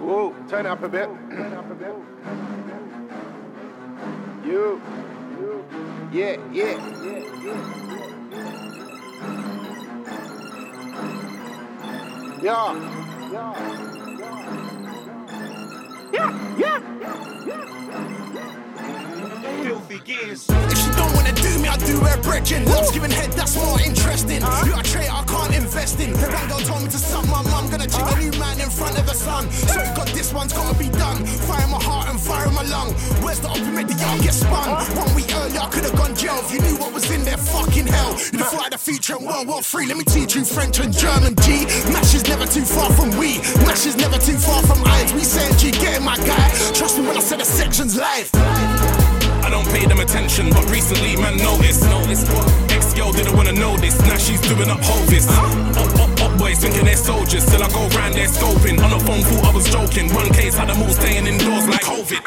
Whoa, turn up a bit. Turn up a bit. You. Yeah, yeah, yeah, yeah. Yeah. Yeah. Yeah. Yeah. Filthy gears. Do me, I do her bridging. Love's giving head, that's more interesting. Uh-huh. You're a traitor, I can't invest in. One girl told me to suck my mum, gonna chick a new man in front of the sun. So God, this one's gotta be done. Fire in my heart and fire in my lung. Where's the open make the yard get spun? Uh-huh. One week earlier, I could've gone jail if you knew what was in there. Fucking hell. You had a future in World War Three. Let me teach you French and German. G. Mash is never too far from we. Mash is never too far from irons. We saying G, getting my guy. Trust me when I said the section's live. I don't pay them attention, but recently man noticed. Noticed what? Ex girl didn't wanna know this. Now she's doing up Hovis. Up, up, up boys thinking they're soldiers. Till I go round there scoping. On the phone thought I was joking. One case had them all staying indoors like COVID.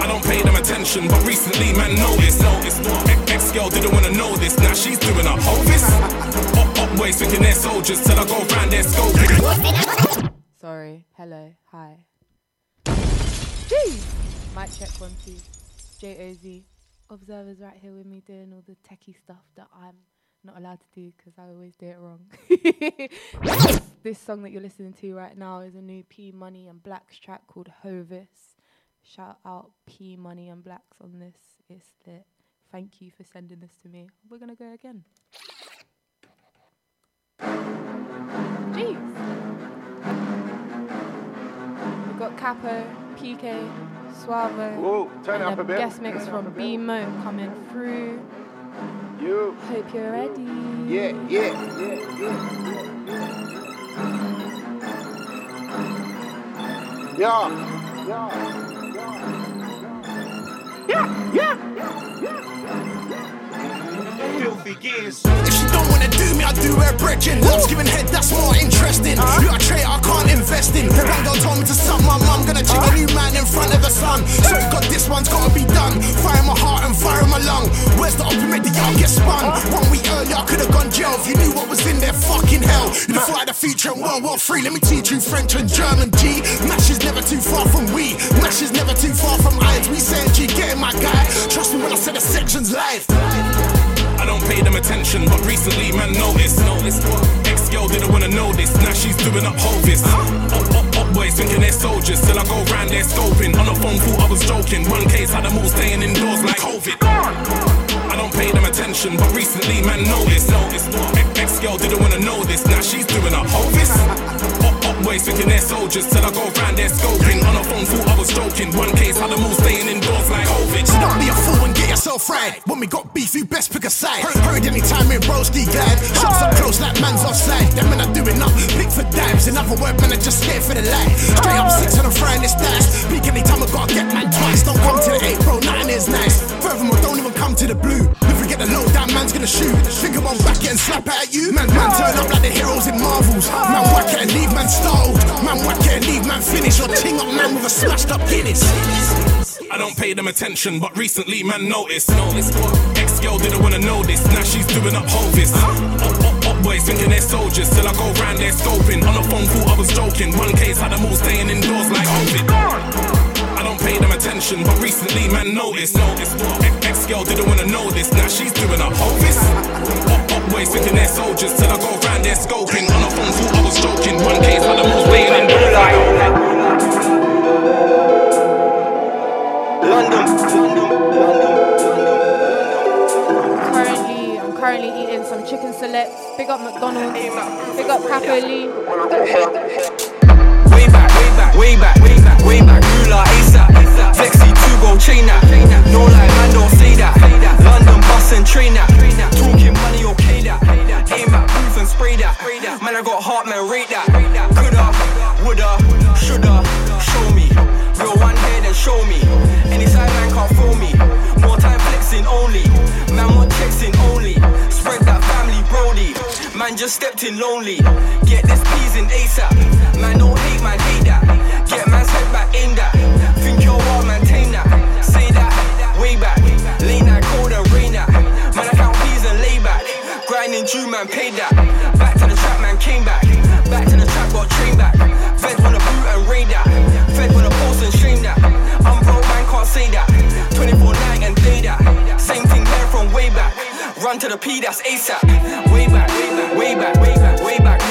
I don't pay them attention, but recently man noticed. Noticed what? Ex girl didn't wanna know this. Now she's doing up Hovis. Up, up boys thinking they're soldiers. Till I go round there scoping. Sorry. Hello. Hi. Jeez. Mic check one two. J O Z. Observers right here with me doing all the techie stuff that I'm not allowed to do because I always do it wrong. this song that you're listening to right now is a new P Money and Blacks track called Hovis. Shout out P Money and Blacks on this. It's lit. Thank you for sending this to me. We're gonna go again. Jeez. We've got Capo, PK, Suavo, Whoa, turn and up a a bit. guest mix from B Mo coming through. You. Hope you're ready. Yeah, yeah, yeah, yeah. Yeah. Yeah. Yeah. Yeah. Filthy gears. If she don't wanna do me, I do her bridging. Love's giving head, that's more interesting. Uh-huh. You're a traitor, I can't invest in. One girl told me to suck my mum, gonna chick a new man in front of the sun. So God, this one's gotta be done. Fire in my heart and fire in my lung. Where's the open make the yard get spun? Uh-huh. One week earlier, I could've gone jail if you knew what was in there. Fucking hell. You thought I had a future in World War Three. Let me teach you French and German. G. Mash is never too far from we. Mash is never too far from irons. We saying G, getting my guy. Trust me when I said the section's live. I don't pay them attention, but recently man noticed. Noticed? Ex girl didn't wanna know this. Now she's doing up Hovis. Up, up, up boys thinking they're soldiers. Till I go round there scoping. On the phone thought I was joking. One case had them all staying indoors like COVID. I don't pay them attention, but recently man noticed. Noticed? Ex girl didn't wanna know this. Now she's doing up Hovis. Up boys thinking they're soldiers. Till I go round there scoping. On the phone thought I was joking. One case had them all staying indoors like COVID. So don't be a fool and get yourself right. When we got beef, you best pick a side. Heard, heard anytime in broski glad. Shots up close like man's offside. Them men are doing up, pick for dimes. In other words, man are just scared for the light. Straight up six on the frying this dice. Peak anytime I gotta get man twice. Don't come to the eight, bro, nothing is nice. Furthermore, don't even come to the blue. Get the low down, man's gonna shoot. Think I'm on back and slap at you. Man, man turn up like the heroes in Marvels. Man whack it and leave man stalled. Man whack it and leave man finished. Or ting up man with a smashed up Guinness. I don't pay them attention, but recently man noticed. Ex girl didn't wanna know this. Now she's doing up Hovis. Up, up, up boys thinking they're soldiers. Till I go round there scoping. On the phone thought I was joking. One case had them all staying indoors like COVID. I don't pay them attention, but recently man noticed. Noticed? Ex girl didn't wanna know this. Now she's doing up Hovis. Up, up boys thinking they're soldiers. Till I go round there scoping. On the phone thought I was joking. One case had them all staying indoors like COVID. Currently, I'm currently eating some chicken selects. Big up McDonald's. Big up Capo Lee. Way back, way back, way back, way back, way back. Ruler ASAP. Flexi two go chain that. No like man don't say that. London bus and train that. Talking money okay that. Aim at proof and spray that. Man I got heart man rate that. Coulda, woulda, shoulda, show me. Real one here then show me. Any side man can't fool me. More time flexing only. Man want checks in only. Spread that family Brody. Man just stepped in lonely. Get this peas in ASAP. Man don't hate, man hate that. Get man's head back, aim that. True man paid that. Back to the trap, man came back. Back to the trap, got train back. Fed wanna boot and raid that. Fed wanna post and stream that. I'm broke, man, can't say that. 24 night and day that. Same thing there from way back. Run to the P, that's ASAP. Way back, way back, way back, way back, way back.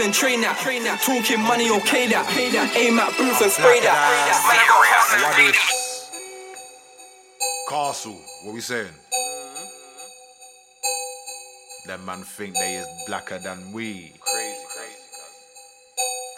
And train that. Talking money, okay that. Aim at booth and spray that. Man, I got heart, man, rate that. Castle, what we saying? Mm-hmm. Them man think they is blacker than we.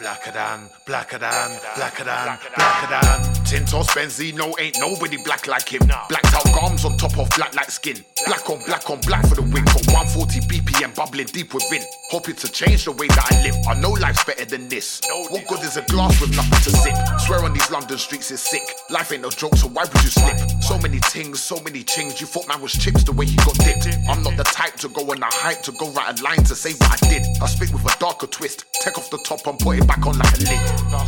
Blacker than, blacker than, blacker than, blacker than. Tintos Benzino ain't nobody black like him. Blacked out gums on top of black like skin. Black on black on black for the win. Got 140 BPM bubbling deep within. Hoping to change the way that I live. I know life's better than this. What good is a glass with nothing to sip? Swear on these London streets is sick. Life ain't no joke, so why would you slip? So many things, so many chings. You thought man was chips the way he got dipped. I'm not the type to go on a hype to go write a line to say what I did. I spit with a darker twist. Take off the top and put it back on like a lid.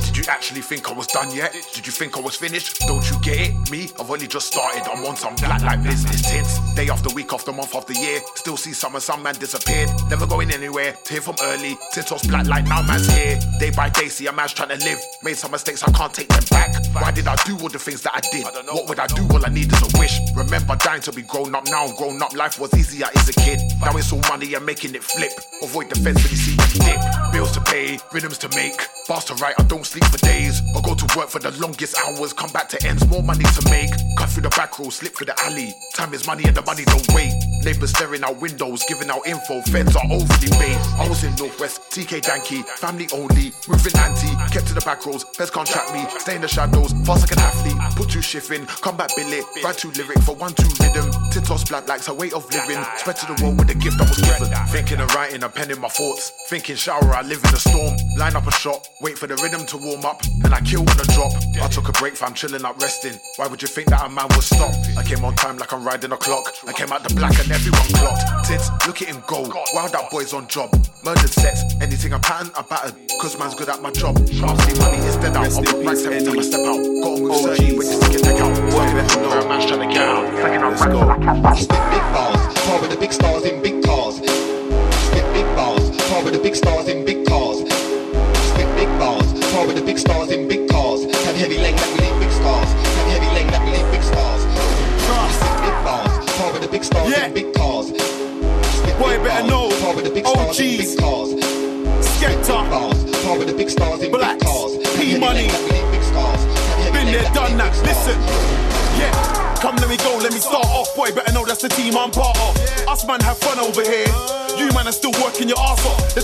Did you actually think I was done yet? Did you think I was finished? Don't you get it? Me, I've only just started. I'm on some black like business tints. Day after week after month after year. Still see some and some man disappeared. Never going anywhere. Here from early. Tintos black like now man's here. Day by day, see a man's trying to live. Made some mistakes, I can't take them back. Why did I do all the things that I did? What would I do? All I need is a wish. Remember dying to be grown up. Now grown up. Life was easier as a kid. Now it's all money and making it flip. Avoid the fence when you see them dip. Bills to pay, rhythms to make. Fast to write, I don't sleep for days. I go to work for the longest hours. Come back to ends, more money to make. Cut through the back road, slip through the alley. Time is money and the money don't wait. Neighbors staring out windows, giving out info. Feds are overly paid. I was in Northwest, TK Danky, family only, moving anti. Kept to the back roads, feds can't track me. Stay in the shadows, fast like an athlete. Put two shift in, come back billet. Write two lyric for one two rhythm. Tintos black likes a way of living. Spread to the world with the gift I was given. Thinking of writing, I'm penning my thoughts. Thinking shower, I live in a storm. Line up a shot, wait for the rhythm to warm up, and I kill on the drop. I took a break, fam, chilling up, resting. Why would you think that a man would stop? I came on time like I'm riding a clock. I came out the black and everyone clocked. Tits, look at him go. Wow, that boy's on job. Murdered sets, anything I pattern, I battered. Cause man's good at my job. Obviously, money is dead out. I'll put racks every time I step out. Gotta move 30 with the stick and neck out.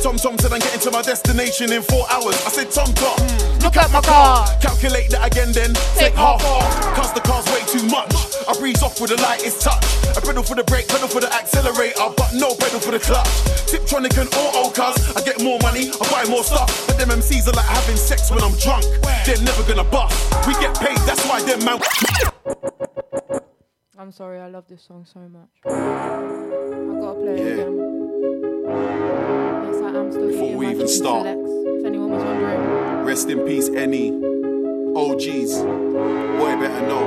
Tom Tom said I'm getting to my destination in four hours. I said Tom Tom, hmm, Look at my car. calculate that again then. Take half off. Cause the car's way too much. I breeze off with the lightest touch. I pedal for the brake, pedal for the accelerator, but no pedal for the clutch. Tiptronic and auto cars. I get more money, I buy more stuff. But them MCs are like having sex when I'm drunk. They're never gonna bust. We get paid, that's why them man. I'm sorry, I love this song so much. I gotta play it again. Yes, I am still Before we even start. selects, if anyone was wondering. Rest in peace, any OGs. Boy, better know.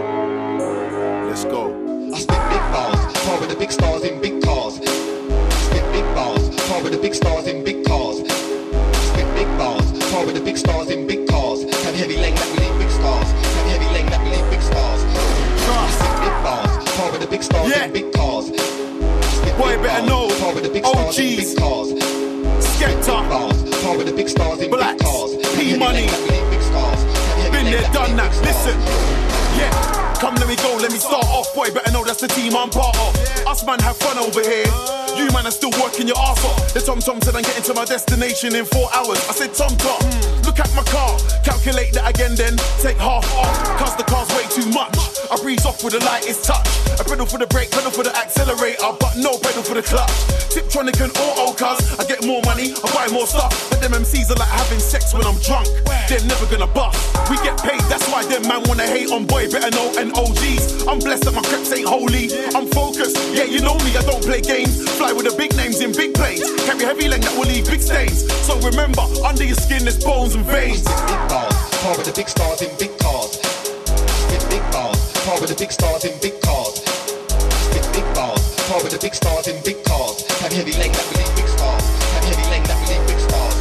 Let's go. I spit big balls, par with the big stars in big cars. Spit big balls, par with the big stars in big cars. Spit big balls, par with the big stars in big cars. Have heavy leg that will leave big stars. Have heavy leg that will leave big stars. Spit big bars, par with the big stars Yeah. in big cars. Boy, big better know. Par with the big stars in OGs. big cars. Skepta, Bars, par there, done that. Listen, yeah. Come, let me go, let me start off, boy. Better know that's the team I'm part of. Us man have fun over here. You man are still working your ass off. The Tom Tom said I'm getting to my destination in four hours. I said Tom Tom, look at my car. Calculate that again then, take half off. Cause the car's way too much. I breeze off with the lightest touch. A pedal for the brake, pedal for the accelerator, but no pedal for the clutch. Tiptronic and auto cars. I get more money, I buy more stuff. But them MCs are like having sex when I'm drunk. They're never gonna bust. We get paid, that's why them man wanna hate on boy. Better know and OGs. I'm blessed that my creps ain't holy. I'm focused, yeah, you know me, I don't play games. Fly with the big names in big planes. Carry heavy length that will leave big stains. So remember, under your skin there's bones and veins. Big bars, par with the big stars in big cars. Big bars, par with the big stars in big cars. Big bars, par with the big stars in big cars. Have heavy length that will leave big stars. Have heavy length that will leave big stars.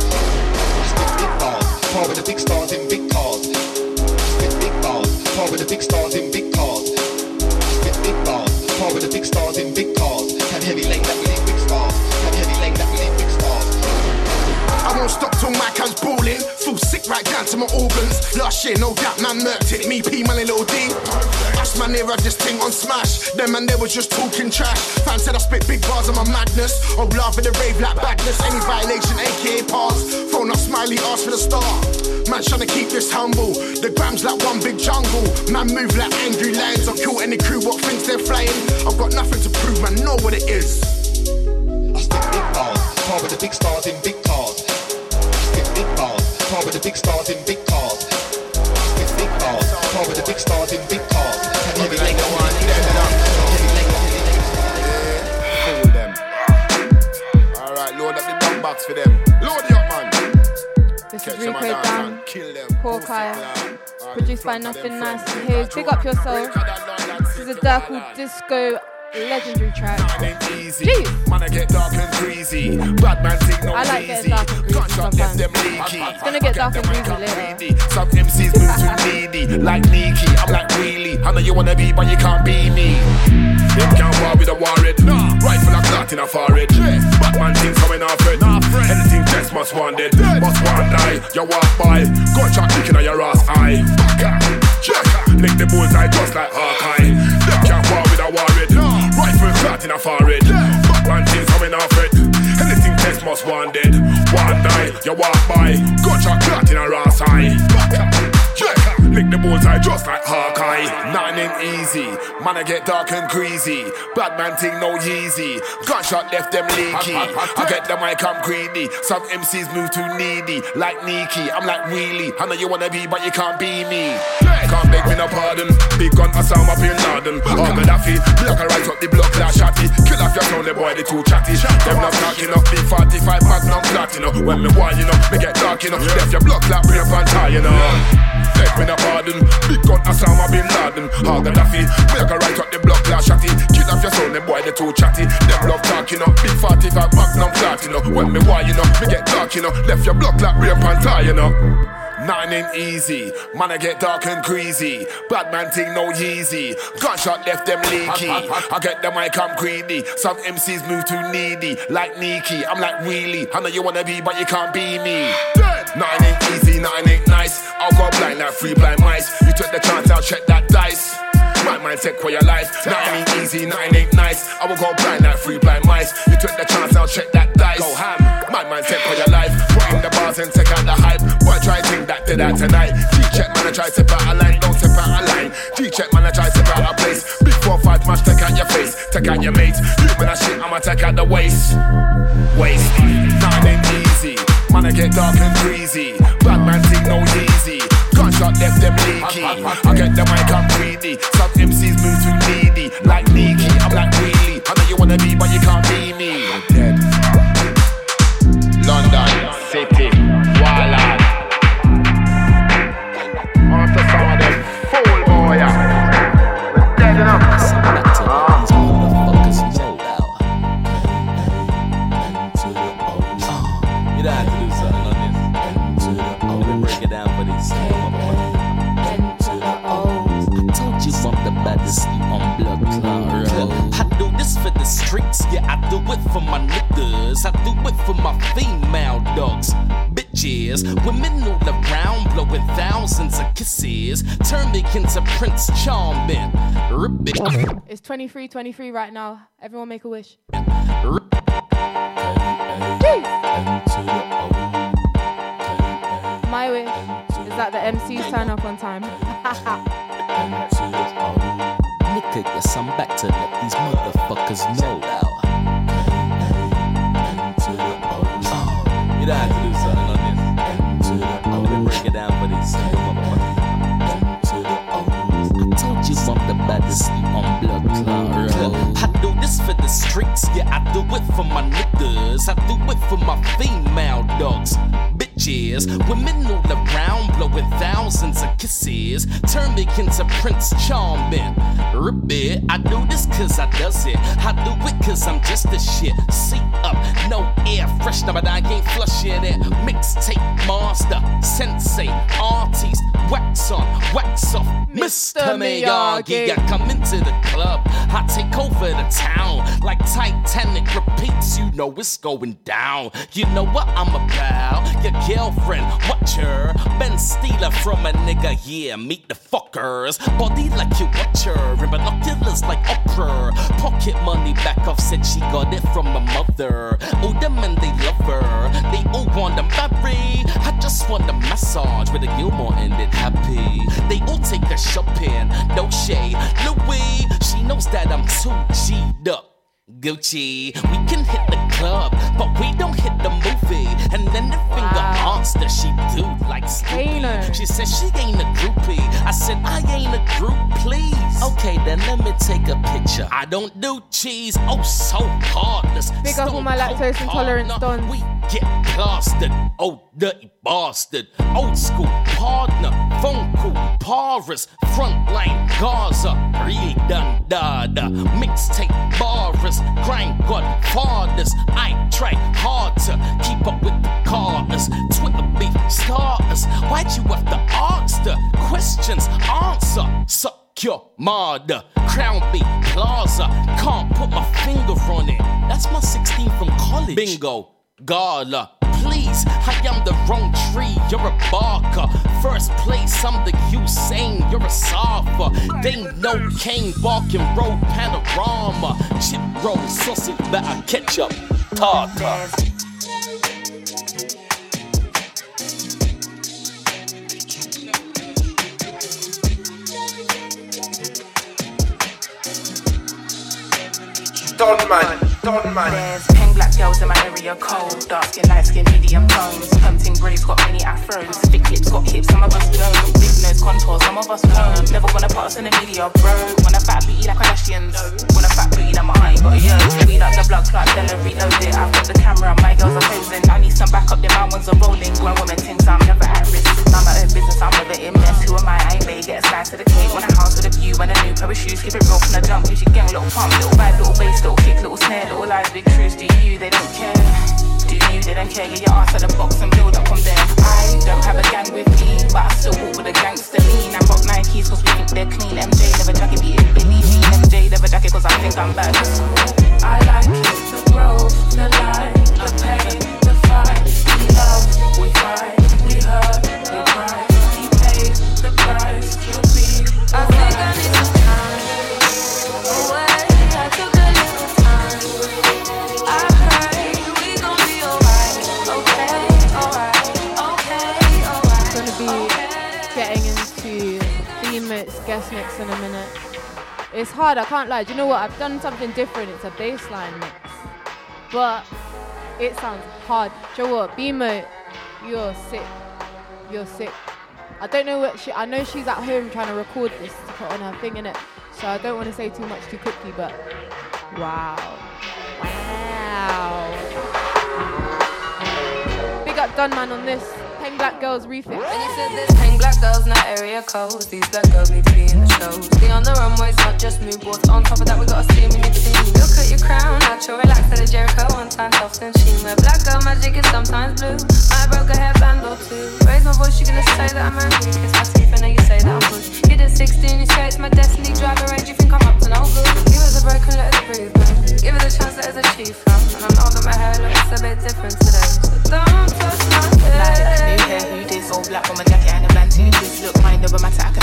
Spit big bars, par with the big stars in big cars. With the big stars in big cars. Spit big bars, with the big stars in big cars. Have heavy that big stars. Have heavy that big stars. I won't stop my hands balling. Feel sick right down to my organs. Last year, no doubt, man murked it. Me, P, man, little D. Us man here, just think on smash. Them man, they was just talking trash. Fans said I spit big bars on my madness. Oh, laugh at the rave like badness. Any violation, aka pause. Phone up smiley, ask for the star. Man, trying to keep this humble. The gram's like one big jungle. Man, move like angry lions. I'll kill any crew what thinks they're flying. I've got nothing to prove, man, know what it is. I spit big bars, par with the big stars in big cars. Spit big bars, par with the big stars in big cars. Spit big bars, par with the big stars in big cars. Have heavy leg on one, heavy leg, heavy leg. Fool them. Alright, load up the dumb box for them. This Catch is them Rico and dance Dan, and kill. Hawkeye, Pussy clown. All produced by Nothing them Nice friends. and Huge. Big up yourself. Break of that Lord that This is a city, Disco legendary track. ain't easy. Jeez. Man, I get dark and greasy. Bad man think no I like easy. getting dark and greasy Gunshot left them sometimes. leaky. It's gonna get dark and Them greasy later. Some MCs move too needy. Like Nikki, I'm like really. I know you wanna be, but you can't be me. Them can't war with a warhead. Nah. Rifle a clot in a forehead. Batman things coming off it. Anything just must wanted. Must want die. You walk by. Gunshot kicking on your ass eye. Check. Lick the bullseye just like Hawkeye. Can't war with a warhead. Rifle clot in a forehead. Batman things coming off it. Anything test must wanted. One die. You walk by. Gunshot clot in a ass eye. Lick the bullseye just like Hawkeye. Nothing ain't easy. Man, I get dark and greasy. Bad man thing no easy. Gunshot left them leaky. I get the mic, I'm greedy. Some MCs move too needy. Like Nikki, I'm like really. I know you wanna be, but you can't be me. Can't beg me no pardon. Big gun Osama bin Laden. Or oh, Gaddafi. Block and right up the block like shotty. Kill off your sound, the boy, they too chatty. Them not talking up. Big 45 magnum know. When me wine, you know. Me get dark, you know. Left your block like real and tie, you know. Beg me no pardon. Big gun Osama bin Laden. Or Gaddafi. Block and right up the block like shotty. Kill off your sound, the boy, they too chatty. Them love talking up. Big 45 magnum flat, you know. When me why you know. Me get dark, you know. Left your block like real and tie, you know. Nine ain't easy. Man, I get dark and greasy. Bad man thing no easy. Gunshot left them leaky. I get the mic, I'm greedy. Some MCs move too needy. Like Nikki, I'm like really. I know you wanna be, but you can't be me. Nothing ain't easy, nothing ain't nice. I'll go blind like three blind mice. You took the chance, I'll check that dice. My mind take for your life. Nothing ain't easy, nothing ain't nice. I will go blind like three blind mice. You took the chance, I'll check that dice. Go ham. My mind take for your life. Put in the bars and take out the hype. Boy, try think that did that tonight. G-check man, I try to out a line. Don't step out a line. G-check man, I try to out a place. Big four five match, take out your face. Take out your mates. You man, I shit, I'ma take out the waist. Waist. Nothing ain't easy. Man, I get dark and greasy. Bad man think no easy. Gunshot left them leaky. I get the mic, I'm greedy. Some MCs move too needy. Like Nikki, I'm like really. I know you wanna be, but you can't be me. I'm Dead. Streets, yeah, I do it for my niggas. I do it for my female dogs. Bitches, women all around, blowing thousands of kisses. Turn me into Prince Charming. Rip it. It's 23 23 right now. Everyone make a wish. My wish is that the MCs turn up on time. Nigga, yes, I'm back to let these motherfuckers know. You don't have to do something on this. I'm gonna break it down for these motherfuckers. I told you I'm the baddest on blood clot. I do this for the streets, yeah, I do it for my niggas. I do it for my female dogs. Bitches, women all around, blowing thousands of kisses. Turn me into Prince Charming. Rip it, I do this cause I does it. I do it cause I'm just the shit. Seat up, no air freshener, but I ain't flushing it. Mixtape master, sensei, artist, wax on, wax off. Mr. Miyagi, I come into the club. I take over the town like Titanic repeats. You know it's going down. You know what I'm about. Your girlfriend, watch her. Ben Stiller from a nigga, yeah, meet the fuckers. Body like you watch her, and binoculars like opera. Pocket money back off, said she got it from her mother. All the men they love her, they all want to marry. I just want a massage with a Gilmore ended happy. They all take her shopping, no shade. Louis, she knows that I'm too G'd up. Gucci, we can hit the club, but we don't hit the movie. And then the finger monster, she do like Snoopy. She said she ain't a groupie. I said I ain't a group, please. Okay, then let me take a picture. I don't do cheese, oh so heartless. Big up all my lactose intolerant dons. We get plastered, oh dirty bastard. Old school partner, phone call, Paris, frontline Gaza, redone dada, mixtape bars, crime godfathers. I try hard to keep up with the Carters, Twitter beef starters. Why'd you have to ask the questions? Answer, suck your mother. Crown B Plaza, can't put my finger on it. That's my 16 from college. Bingo, gala. Please, I am the wrong tree, you're a barker. First place, I'm the Usain, you're a soffer. They know Kane, barking road panorama. Chip roll, sausage, better ketchup, tartar. Don man, Don man. Black girls in my area cold. Dark skin, light skin, medium tones. Pumping braids got many afros. Thick lips got hips, some of us don't. Big nose contour, some of us won't. Never wanna put us in the media, bro. Wanna fat booty like Kardashians. Wanna fat booty like my aunt got a year. Speed up the blood clot, Della reload it. I've got the camera, my girls are posing. I need some backup, then my ones are rolling. Grown women things, I'm never at risk. Mind my own business, I'm never in mess. Who am I? I ain't made. Get a slice of the cake. Want a house with a view and a new pair of shoes. Keep it real from the jump. Use your gang, little pump, little vibe, little bass, little kick, little snare, little lies, big truths. Do you? They don't care. Do you? They don't care. Get your ass out the box and build up from there. I don't have a gang with me, but I still walk with a gangster lean. I rock Nikes cause we think they're clean. MJ never jacket beating Billie Jean. MJ never jacket cause I think I'm bad. I like it, the growth, the light, the pain, the fight. We love, we fight, we hurt, mix in a minute. It's hard, I can't lie. Do you know what? I've done something different. It's a baseline mix. But it sounds hard. Do you know what? Bimo, you're sick. You're sick. I don't know what she I know she's at home trying to record this to put on her thing in it. So I don't want to say too much too quickly, but wow. Wow. Big up Dunman on this. Peng Black Girls refit. And you said there's pink black girls, not area codes. These black girls need to be in the shows. Be on the runways, not just mood boards. On top of that, we got a steam in your team. Look at your crown, natural, relax to the Jheri curl. One time, soft and sheen. Where black girl magic is sometimes blue. I broke a hairband or two. Raise my voice, you gonna say that I'm angry. Kiss my teeth, and then you say that I'm good. You did 16, you say it's my destiny. Driver range, you think I'm up to no good. Give us a break and let us breathe, man. Give it a chance, let us achieve from. And I know that my hair looks a bit different today. Black from a jacket and a band to. Look, mind over matter, I can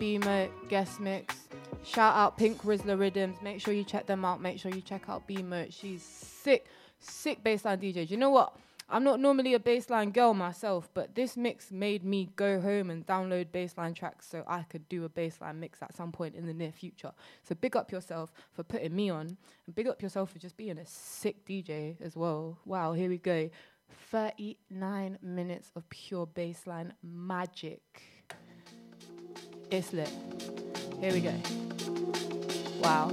Up, guest mix. Shout out Pink Rizzler Rhythms. Make sure you check them out. Make sure you check out B-Mo. She's sick, sick bassline DJ. Do you know what? I'm not normally a bassline girl myself, but this mix made me go home and download bassline tracks so I could do a bassline mix at some point in the near future. So big up yourself for putting me on, and big up yourself for just being a sick DJ as well. Wow, here we go. 39 minutes of pure bassline magic. It's lit. Here we go. Wow.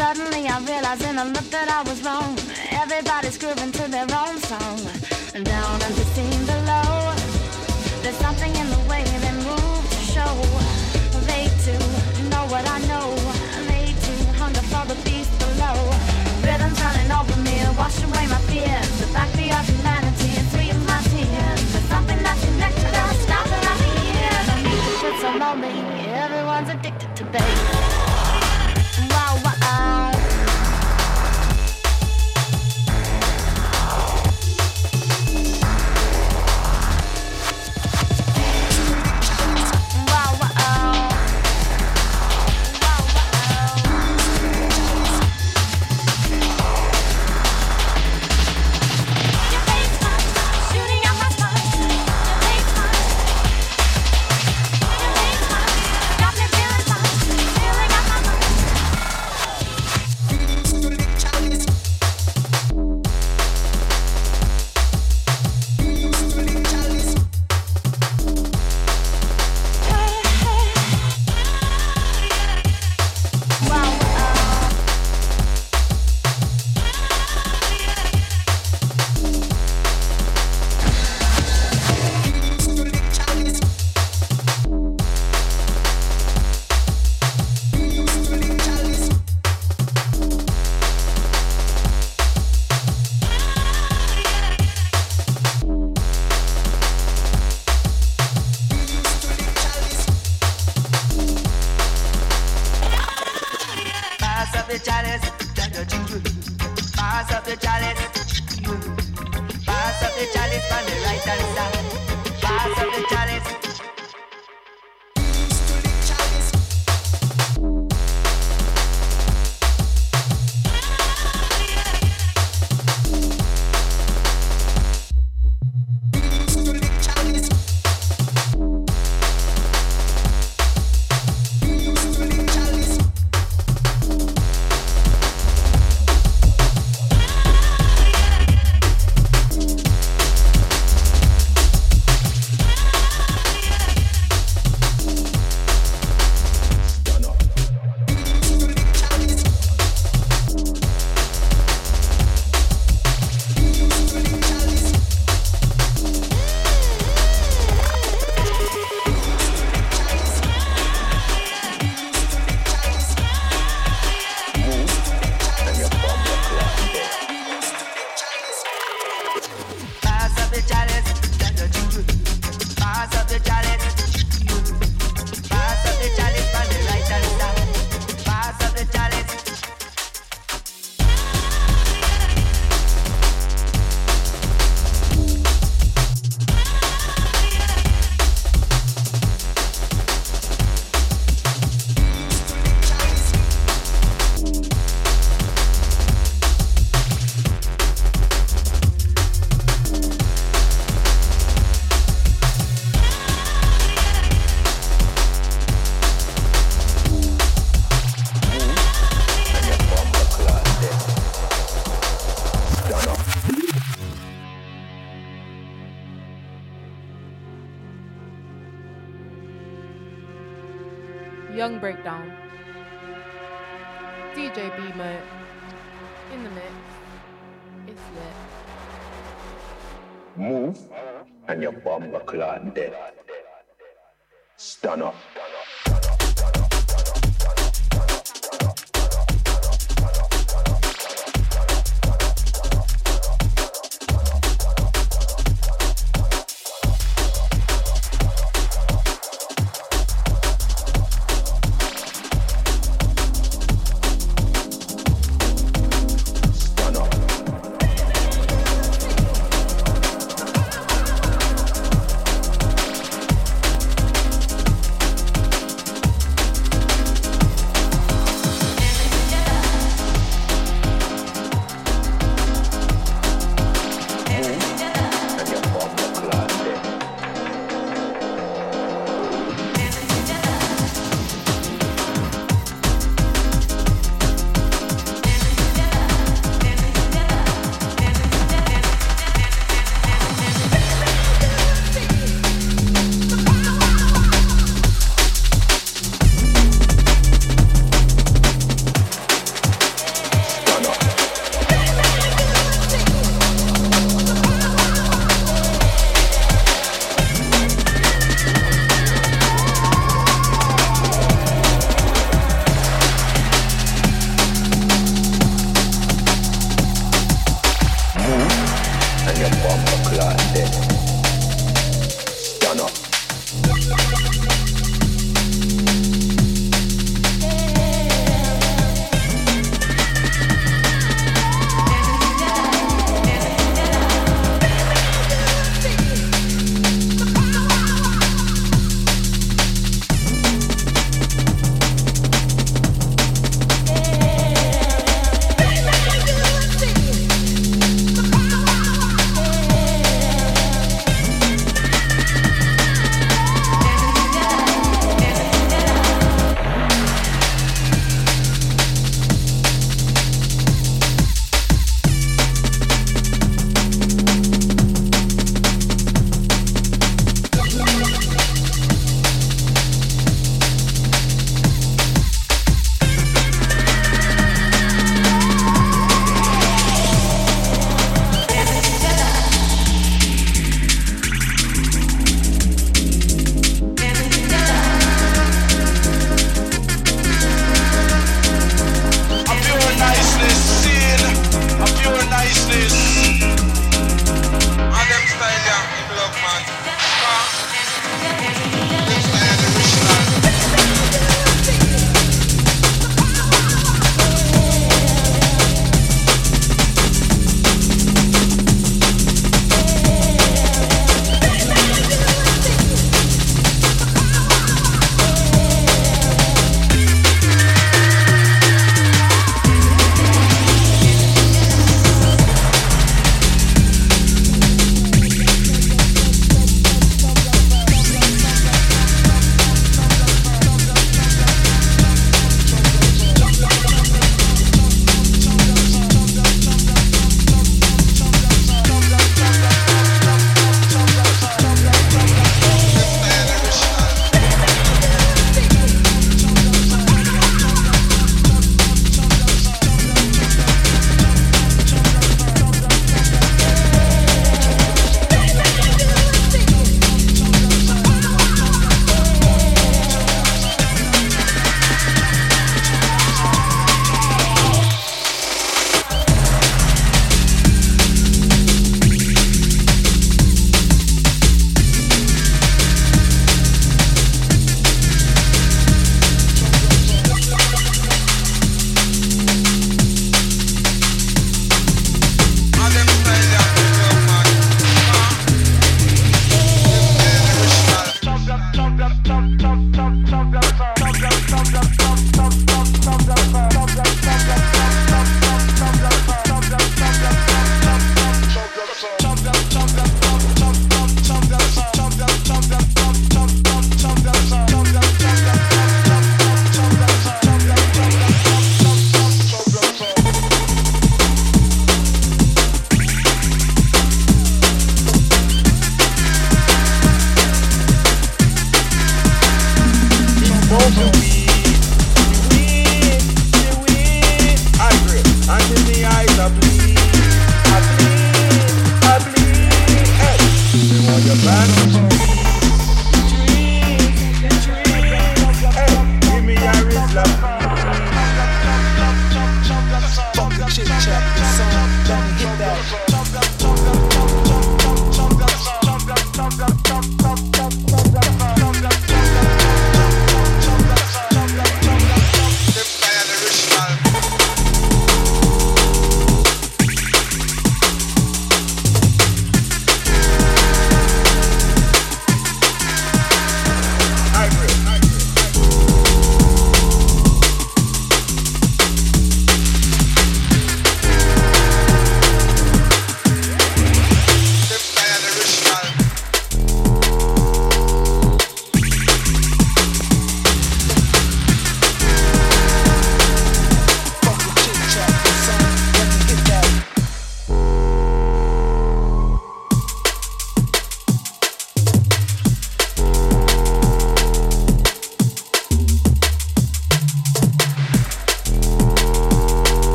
Suddenly I realized in a look that I was wrong. Everybody's grooving to their own song. Down on the scene below, there's something in the way they move to show. They too know what I know. They too hunger for the beast below. Rhythms running over me, wash away my fears. The backbeat of humanity and three of my tears. There's something that connects us, now that I'm here. The music's so lonely, everyone's addicted to bass. Young Breakdown. DJ B. In the mix. It's lit. Move, and your bomber clot dead. Stand up.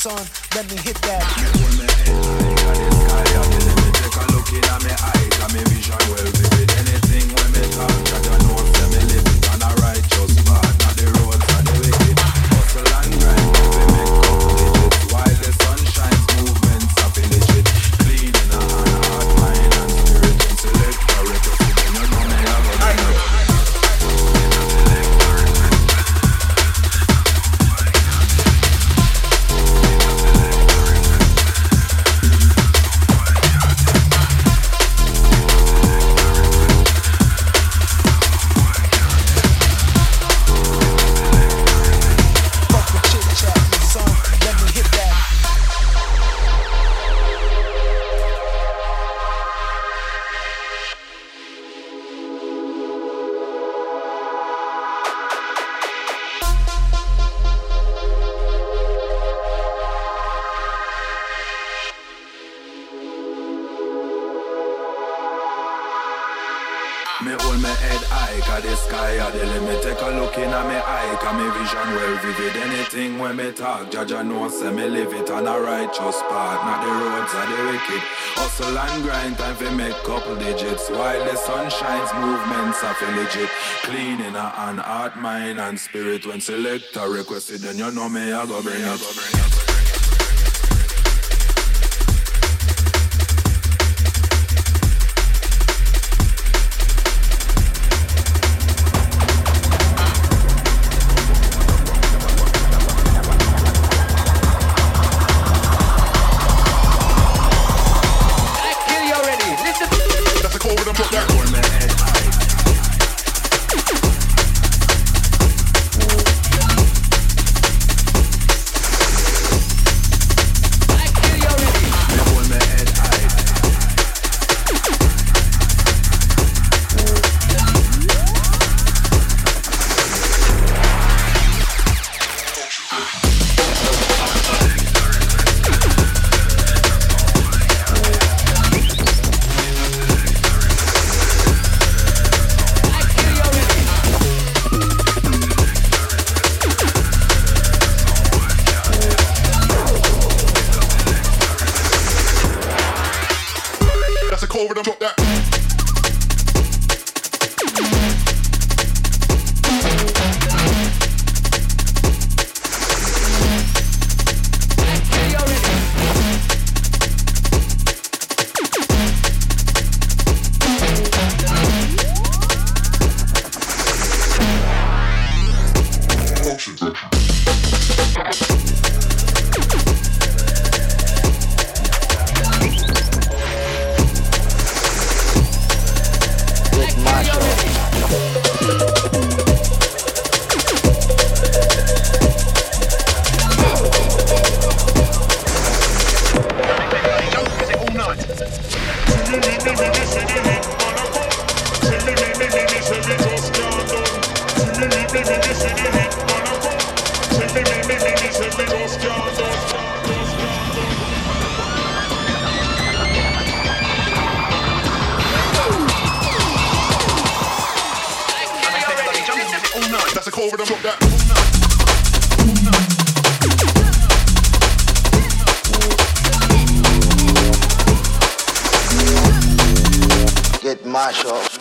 Son, let me hit that. Fuck talk, judge I know, say me live it on a righteous path, not the roads of the wicked. Hustle and grind, time for make couple digits. While the sun shines, movements are feel legit. Clean in a an heart, mind and spirit. When selector request it, then you know me, I go bring it. Get mash up.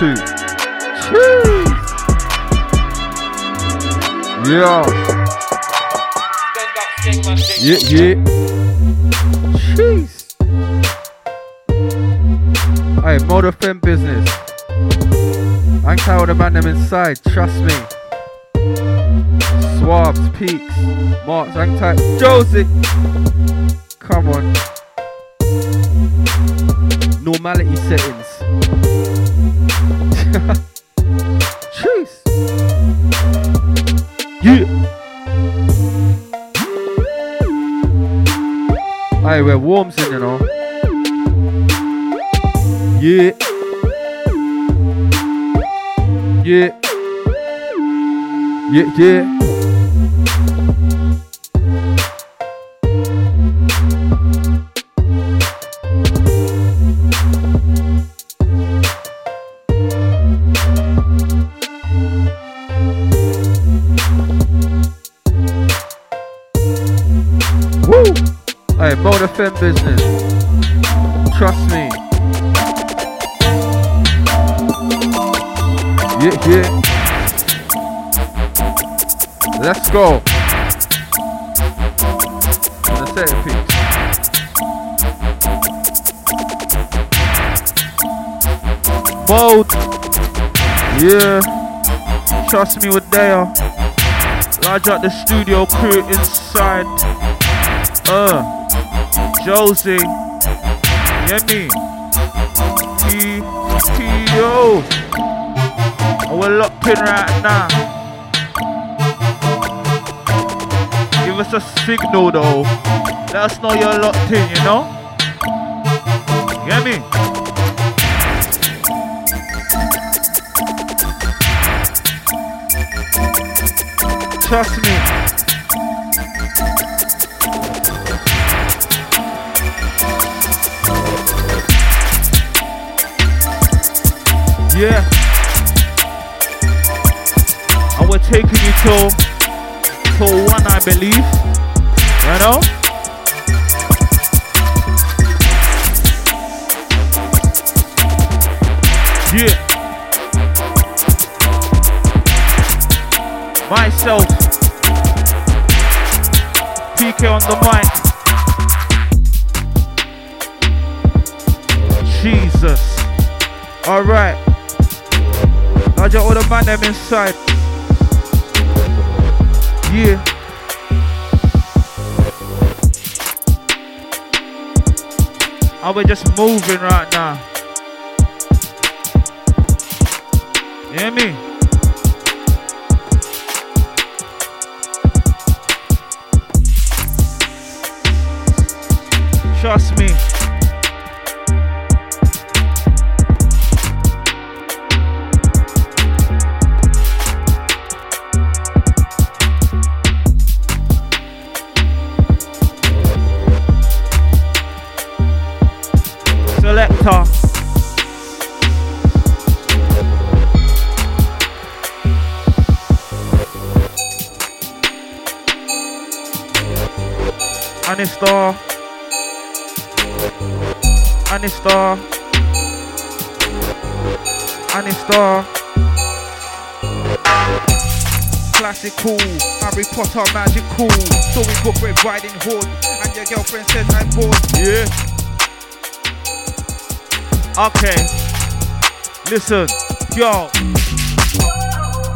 Two, Yeah. Let's go. Say it, Mode. Yeah. Trust me with Dale. Large out the studio crew inside. Uh. Josie. Yeah, me. T. T. O. Oh, we're locked in right now. Give us a signal though. Let us know you're locked in, you know? Get me? Trust me. Yeah. And we're taking you to to one, I believe. You know? Yeah. Myself. PK on the mic. Jesus. Alright. I just all the man them inside. Yeah. And we're just moving right now. Riding Hood, and your girlfriend says I'm bored. Yeah. Okay. Listen, yo.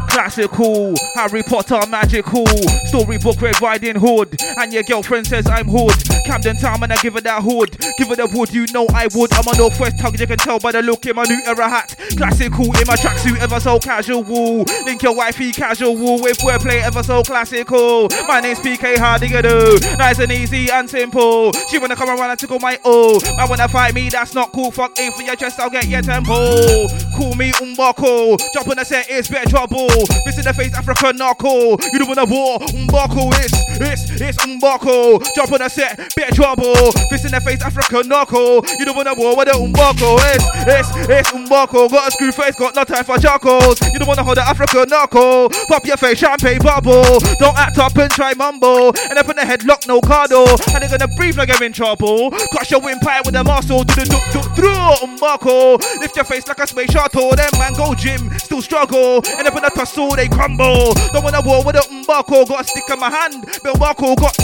Classical, Harry Potter magic magical. Storybook Red Riding Hood. And your girlfriend says I'm hood. Camden Town and I give her that hood. Give her the wood, you know I would. I'm a Northwest tug, you can tell by the look in my new era hat. Classical in my tracksuit, ever so casual. Link your wifey casual with wordplay ever so classical. My name's PK, how do you do? Nice and easy and simple. She wanna come around and tickle my O. I wanna fight me, that's not cool. Fuck aim for your chest, I'll get your tempo. Call me Umbako. Jump on the set, it's better trouble. This in the face, African knuckle. You don't wanna war, Umbako is. it's, it's Umbako. Jump on a set, bit of trouble. Fist in the face, African knuckle. You don't wanna war with the Umbako. It's, it's, it's Umbako. Got a screw face, got no time for chuckles. You don't wanna hold the African knuckle. Pop your face, champagne bubble. Don't act up and try mumble. And up in the headlock, no cardo. And they're gonna breathe like you're in trouble. Crush your windpipe with a muscle. Do the duk duk through Umbako. Lift your face like a space shuttle. Them man go gym, still struggle. And up in the tussle, they crumble. Don't wanna war with the Umbako. Got a stick in my hand. Bill Marco got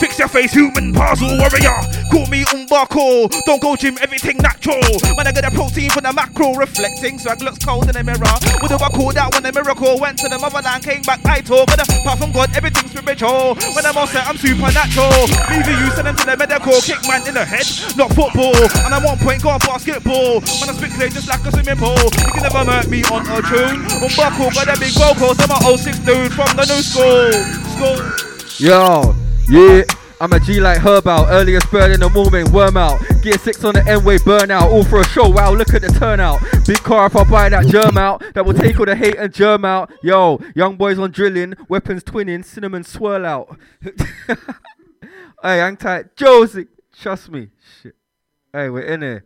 Fix your face, human puzzle warrior. Call me Umbako. Don't go gym, everything natural. Man, I get a protein from the macro, reflecting. Swag looks cold in the mirror. What do I call that when a miracle went to the motherland, came back? I talk. But uh, apart from God, everything's spiritual. When I'm all set, I'm supernatural. Leaving you, send them to the medical. Kick man in the head, not football. And I'm one point guard basketball. When I spit clear, just like a swimming pool. You can never hurt me on a tune. Umbako got a big vocals. I'm an 06 dude from the new school. School. Yo, yeah. I'm a G like herb out, earliest bird in the morning, worm out. Gear 6 on the M-way burnout, all for a show, wow, look at the turnout. Big car if I buy that germ out, that will take all the hate and germ out. Yo, young boys on drilling, weapons twinning, cinnamon swirl out. hey, hang tight, Josie, trust me. Shit. Hey, we're in here.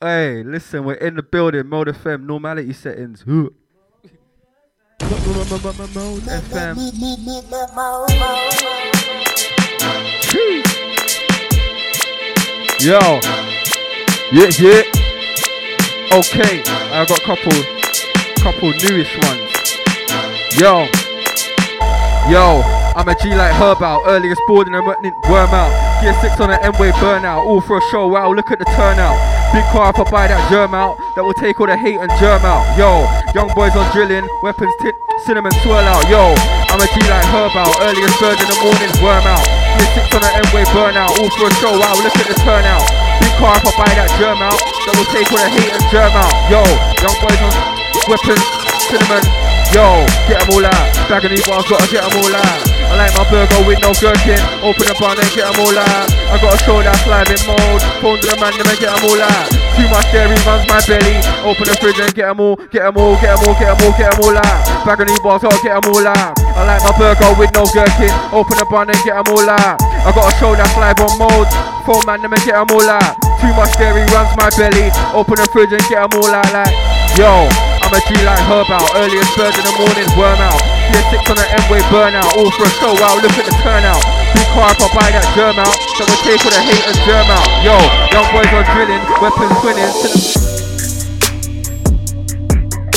Hey, listen, we're in the building, Mode FM, normality settings. Mode Yo. Yeah, yeah. Okay, I got a couple, couple newish ones. Yo. Yo, I'm a G like herb out, earliest boarding and worm out. Gear 6 on an M-way burnout, all for a show, wow, look at the turnout. Big car if I buy that germ out, that will take all the hate and germ out. Yo, young boys on drilling, weapons tip, cinnamon swirl out. Yo, I'm a G like herb out, earliest bird in the morning, worm out. 6 on an M-way burnout, all for a show, wow, look at the turnout. Big car if I buy that germ out, will take all the hate and germ out. Yo, young boys on weapons, cinnamon, Yo, get them all out. Bag of new bars, gotta get them all out. I like my burger with no gherkin. Open the bun and get them all out. I got a show that's live in mode. Phone to the man, them and get them all out. Too much dairy runs my belly. Open the fridge and get them all, get them all, get them all, get them all, get them all out. Bag of new bars, gotta get them all out. I like my burger with no gherkin. Open the bun and get them all out. I got a show that's live on mode. Phone man, them and get them all out. Too much dairy runs my belly. Open the fridge and get them all out like, yo. I'm a G like herb out, earliest bird in the morning, worm out. Gear 6 on the M-way burnout, all for a show, wow, look at the turnout. Big car if I buy that germ out, that will take all the hate and germ out. Yo, young boys are drilling, weapons twinning.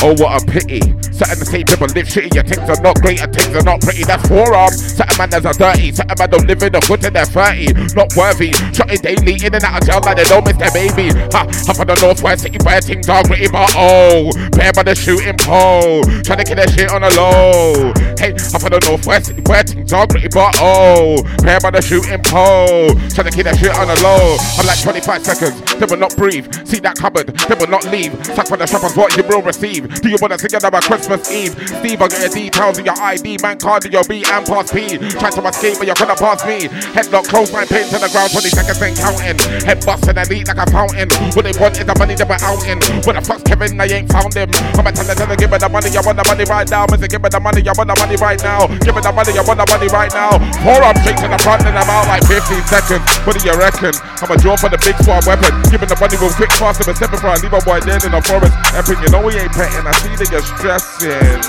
Oh, what a pity. Certain say people live shitty, your things are not great and things are not pretty. That's forearm. Certain man are dirty, certain man don't live in the good in their 30. Not worthy. Shot it daily, in and out of jail like they don't miss their baby. Ha, up on the northwest city where things are gritty, but oh, pair by the shooting pole. Trying to get their shit on the low. Hey, up on the northwest city where things are gritty, but oh, pair by the shooting pole. Trying to keep their shit on the low. I'm like 25 seconds, they will not breathe. See that cupboard, they will not leave. Suck for the shoppers, what you will receive. Do you wanna together by Christmas Eve? Steve, I get your details of your ID, man card of your B and pass P. Try to escape, but you're gonna pass me. Headlock, close line, paint to the ground, 20 seconds then counting. Head busting and eat like a fountain. What they want is the money that we're out in. Where the fuck's Kevin? I ain't found him. I'ma tell them, give me the money, I want the money right now. Mr. Give me the money, I want the money right now. Give me the money, I want the money right now. Four up straight to the front and I'm out like 15 seconds. What do you reckon? I'm a draw for the big squad weapon. Give me the money real quick, faster than stepping for I leave a boy dead in the forest. Epic, you know we ain't petting. I see you're stressing.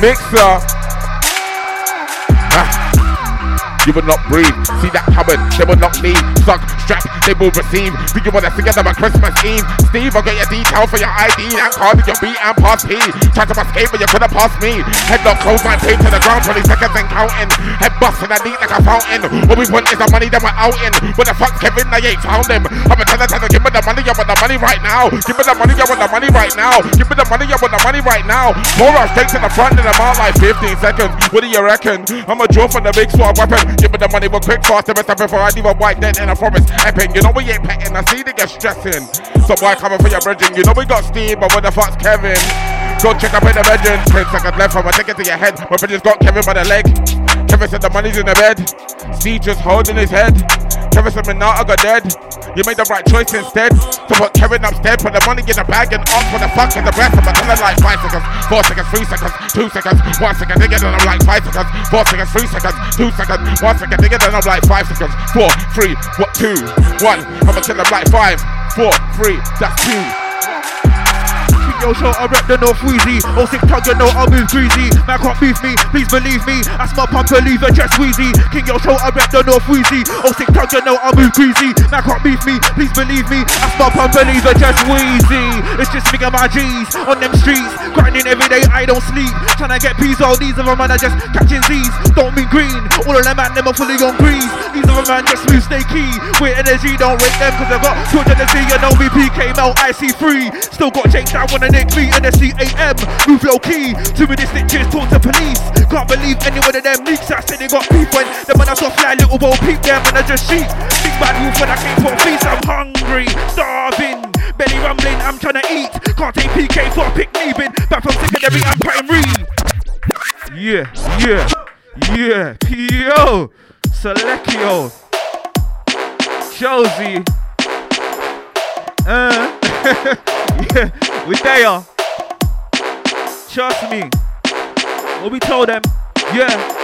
Mixer. Ah. You will not breathe. See that cupboard, they will not leave. Suck, strap, they will receive. You want us together by Christmas Eve? Steve, I'll get your details for your ID and card your B and pass P. Try to escape, but you couldn't pass me. Headlock, close my paint to the ground, 20 seconds and counting. Head busting and eat like a fountain. What we want is the money that we're out in. What the fuck Kevin? I ain't found him. I'm a tell tell give me the money, I want the money right now. Give me the money, I want the money right now. Give me the money, I want the money right now. Pour us straight to the front and I'm out like 15 seconds. What do you reckon? I'm a draw from the big sword weapon. Give me the money real quick, fast, the best before I leave a white dead and I promise. Epping, you know we ain't petting, I see they get stressing. So boy coming for your bridging, you know we got Steve, but what the fuck's Kevin? Go check up in the bedroom, 10 seconds left, I'ma take it to your head. My bridges got Kevin by the leg. Kevin said the money's in the bed. Steve just holding his head. Kevin said, "Man, I got dead." You made the right choice instead. To put Kevin upstairs, put the money in the bag and ask for the fuck and the rest. I'm telling like five seconds, four seconds, three seconds, two seconds, one second. Nigga, then I'm like five seconds, four seconds, three seconds, two seconds, one second. Nigga, then I'm like five seconds, four, three, what, two, one. I'ma kill them like five, four, three, that's two. Yo, show I rep the North Wheezy. Oh, sick tug, you know I move greasy. Man can't beef me, please believe me. I smell pump, believe it, just wheezy. King, yo, show I rep the North Wheezy. Oh, sick tug, you know I move greasy. Man can't beef me, please believe me. I smell pump, believe it, just wheezy. It's just me and my G's on them streets. Grinding every day, I don't sleep. Trying to get peas, all these other man are just catching Z's. Don't mean green, all of them man, them are fully on grease. These other man just move snaky. With energy, don't rate them, cause I got good energy. You know me, PK Mel, IC3. Still got Jake down when Nick me and the CAM. Move low key. Two minutes snitches talk to police. Can't believe any one of them leaks. I said they got beef when the man I saw fly little boy peep them and I just sheep. Big bad wolf when I came for feast. I'm hungry, starving, belly rumbling. I'm trying to eat. Can't take PK for a picnic. Been back from secondary and primary. Yeah, yeah, yeah. Yo, Selectio, Josie. Uh, yeah, we there. Trust me. What we told them, yeah.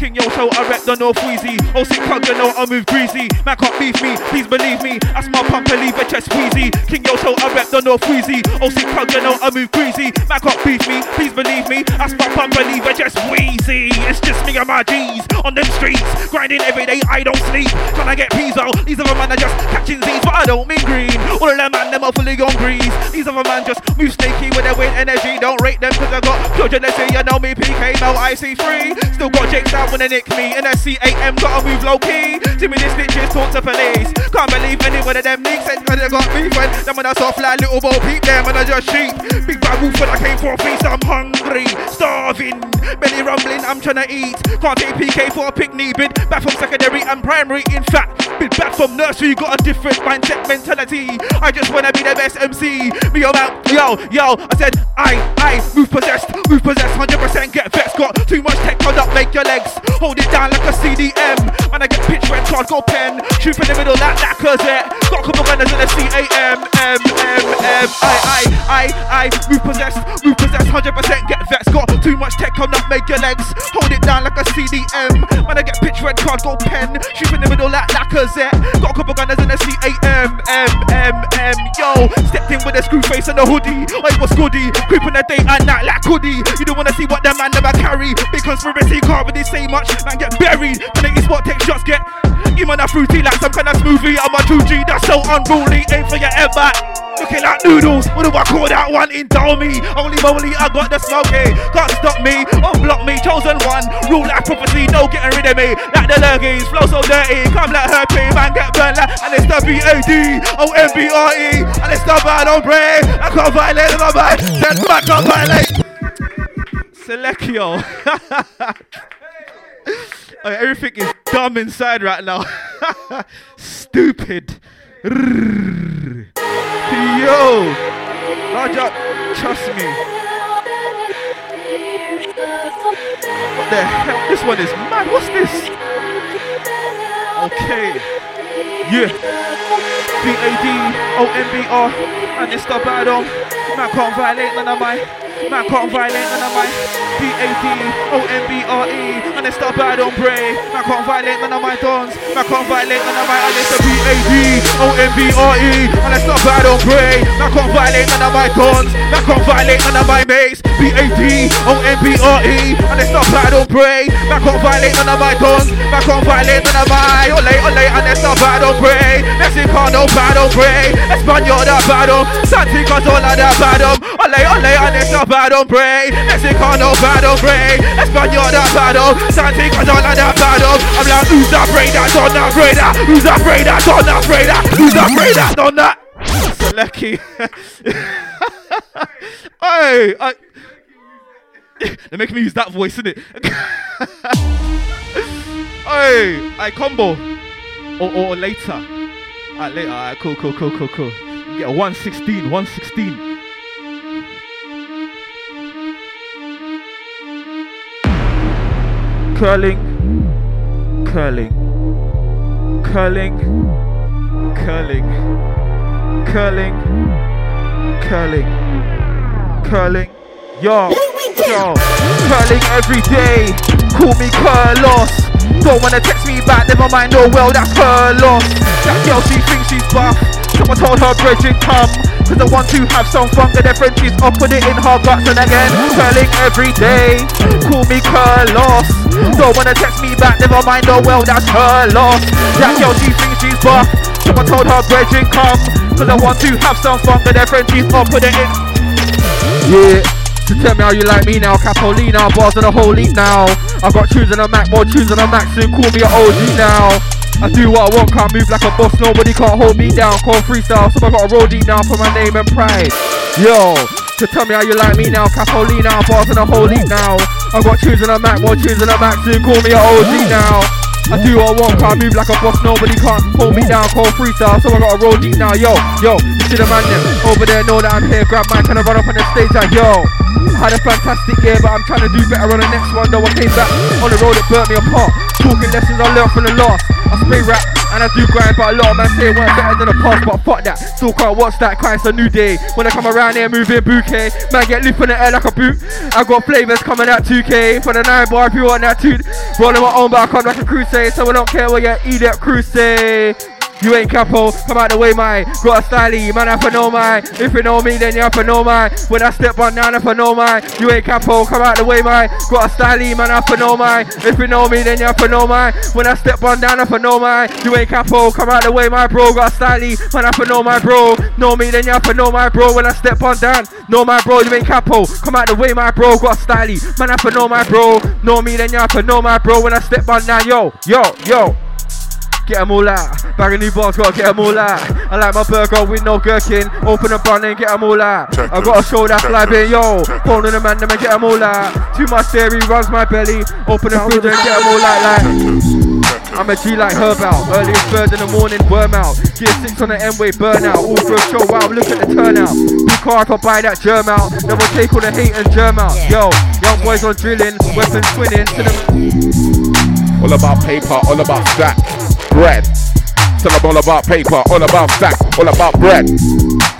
King Yo Show, I rep the North Wheezy. Oh, sick tug, you know I move greasy. Man can't beef me, please believe me. I smell pump, believe it, chest wheezy. King Yo Show, I rep the North Wheezy. Oh, sick tug, you know I move greasy. Man can't beef me, please believe me. I smell pump, believe it, chest wheezy. It's just me and my G's on them streets. Grinding every day, I don't sleep. Trying to get peas out. These other man are just catching Z's, but I don't mean green. All of them man, them are fully on grease. These other man just move snaky with their weight energy. Don't rate them cause I got pure jealousy. You know me, PK, Mel, IC3. Still got Jake's out they nick me. And that CAM gotta move low key. Timmy the snitches talk to police. Can't believe any one of them leaks and they got beef when them when I saw fly little boy peep them and I just sheep. Big bad wolf when I came for a feast. I'm hungry, starving, belly rumbling. I'm trying to eat. Can't take PK for a picnic. Been back from secondary and primary. In fact, been back from nursery. Got a different mindset mentality. I just wanna be the best MC. Me yo out, yo, yo. I said I, I move possessed, move possessed. 100% get vexed. Got too much tech on up, make your legs. Hold it down like a CDM. And I get pitch red card, go pen. Shoot in the middle like that Cosette. Got a couple of gunners in the CAM. M, M, M. I, I, I, I. Move possessed, move possessed. 100% get vexed. Got too much tech up, make your legs. Hold it down like a CDM. When I get pitch red card, go pen. Shoot in the middle like that Cosette. Got a couple of gunners in the CAM. M, M, M. Yo, stepped in with a screw face and a hoodie. I was goody. Creeping the day and night like hoodie. You don't wanna see what the man never carry. Big conspiracy can't really say much. Man get buried. When it is what take shots get. You man a fruity like some kind of smoothie. I'm a 2G, that's so unruly. Aim for your head back. Looking like noodles. What do I call that one? Indomie. Holy moly, I got the smoky. Eh? Can't stop me, unblock me. Chosen one. Rule like prophecy, no getting rid of me. Like the lurgies, flow so dirty. Come like her pay, man get burnt like. And it's the B-A-D, O-M-B-R-E. And it's the bad on. I can't violate my mind. Then I can't violate. Selectio. Everything is dumb inside right now. Stupid. Yo, Raja, trust me. What the hell? This one is mad. What's this? Okay. Yeah. B A D O M B R. And it's the battle. Um, man can't violate none of my. Man can't violate none of my. B A D O M B R E. And it's the battle. Bray. Man can't violate none of my dons. Man can't violate none of my. And it's the B A D O M B R E. And it's the battle. Bray. Man can't violate none of my dons. Man can't violate none of my mates. B A D O M B R E. And it's the battle. Bray. Man can't violate none of my dons. Man can't violate none of my. Ole, ole. And it's the battle. Bray. Mexicano battle. Bray. Espanol the battle. Santi Cazorla the battle. Ole, ole. And it's the battle. Bray. Mexicano battle. Bray. Espanol the battle. Santi Cazorla the battle. I'm like, who's that? Don't afraid that. Who's afraid that? Don't afraid that. Who's afraid that? Don't that. Selecki. hey, I. They're making me use that voice, innit? hey, I combo. Or, or later. Alright, later. Alright, cool, cool, cool, cool, cool. You get a 116, 116. Curling, curling, curling, curling, curling, curling, curling. Yo, yo, curling every day. Call me Curlos. Don't wanna text me back, never mind, no, well, that's her. That girl, she thinks she's buff. Someone told her brethren come. Cause I want to have some fun, get their Frenchies up, put it in her guts and again. Curling every day. Call me Curlos. Don't wanna text me back, never mind, no, well, that's her loss. That girl, she thinks she's buff. Someone told her brethren come. Cause I want to have some fun, get their Frenchies up, put it in. Yeah. Tell me how you like me now, Capolina, bars on the whole league now. I got tunes on the Mac, more tunes on the Mac, soon call me an OG now. I do what I want, can't move like a boss, nobody can't hold me down. Call freestyle, so I got a roll deep now for my name and pride. Yo, so tell me how you like me now, Capolina, bars on the whole now. I got tunes on a Mac, more tunes on a Mac, soon call me a OG now. I do what I want, can't move like a boss, nobody can't hold me down, call freestyle, so I got a roll deep now, yo, yo, you see the man over there, know that I'm here, grab mic and I run up on the stage like, yo, had a fantastic year, but I'm trying to do better on the next one, though I came back. On the road, it burnt me apart, talking lessons I learned from the last. I spray rap, and I do grind, but a lot of man say it weren't better than the past, but fuck that, still can't watch that, it's a new day, when I come around here moving bouquet, man get loop in the air like a boot, I got flavours coming at 2k, for the 9 bar if you want that too, rolling my own, but I come like a crusade, so I don't care what you eat at crusade. You ain't capo, come out the way, my got a styly, eh, man. If I know my, if you know me, then you have to know my. When I step on down, I know my, you ain't capo, come out the way, my got a styly, eh, man. If I know my, if you know me, then you have to know my. When I step on down, I know my, you ain't capo, come out the way, my bro. Got a styly, eh, man. If I know my bro, know me, then you have to know my bro. When I step on down, know my bro, you ain't capo, come out the way, my bro. Got a styly, man. I know my bro, know me, then you have to know my bro. When I step on down, yo, yo, yo. Get them all out. Bag of new bars, gotta get them all out. I like my burger with no gherkin. Open a bun and get them all out. I got a show that's live in, yo. Phone on the man, them and get them all out. Too much dairy runs my belly. Open the fridge and get them all out like. I'm a G like herb out. Earliest bird in the morning, worm out. Gear 6 on the M-way, burn out. All for a show, wow, look at the turnout. Big car, I can buy that germ out. Never take all the hate and germ out. Yo, young boys on drilling, weapons twinning. To the All about paper, all about stack, bread. Tell them all about paper, all about stack, all about bread.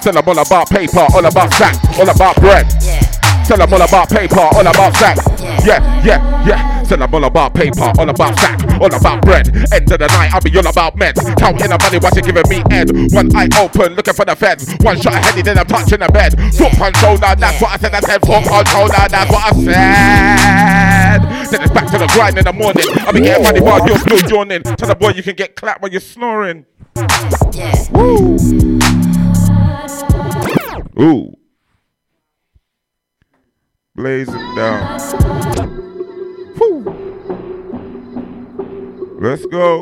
Tell them all about paper, all about stack, all about bread. Tell them all about paper, all about stack. Yeah, yeah, yeah. Tell them all about paper, all about stack, all about bread. End of the night, I'll be all about meds. Counting the money, you giving me head. One eye open, looking for the feds. One shot ahead, then I'm touching the bed. Foot punch shoulder, that's what I said. I said foot punch shoulder, that's what I said. Then it's back to the grind in the morning. I'll be getting money while you're still yawning. Tell the boy you can get clapped while you're snoring. Woo. Ooh. Blazing down. Let's go.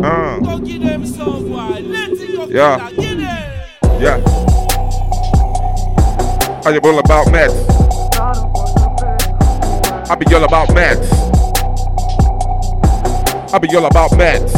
Uh. Go give them some boy. Let's go Yeah. give them. Yeah. How you all about meds? I be all about meds. I be all about meds.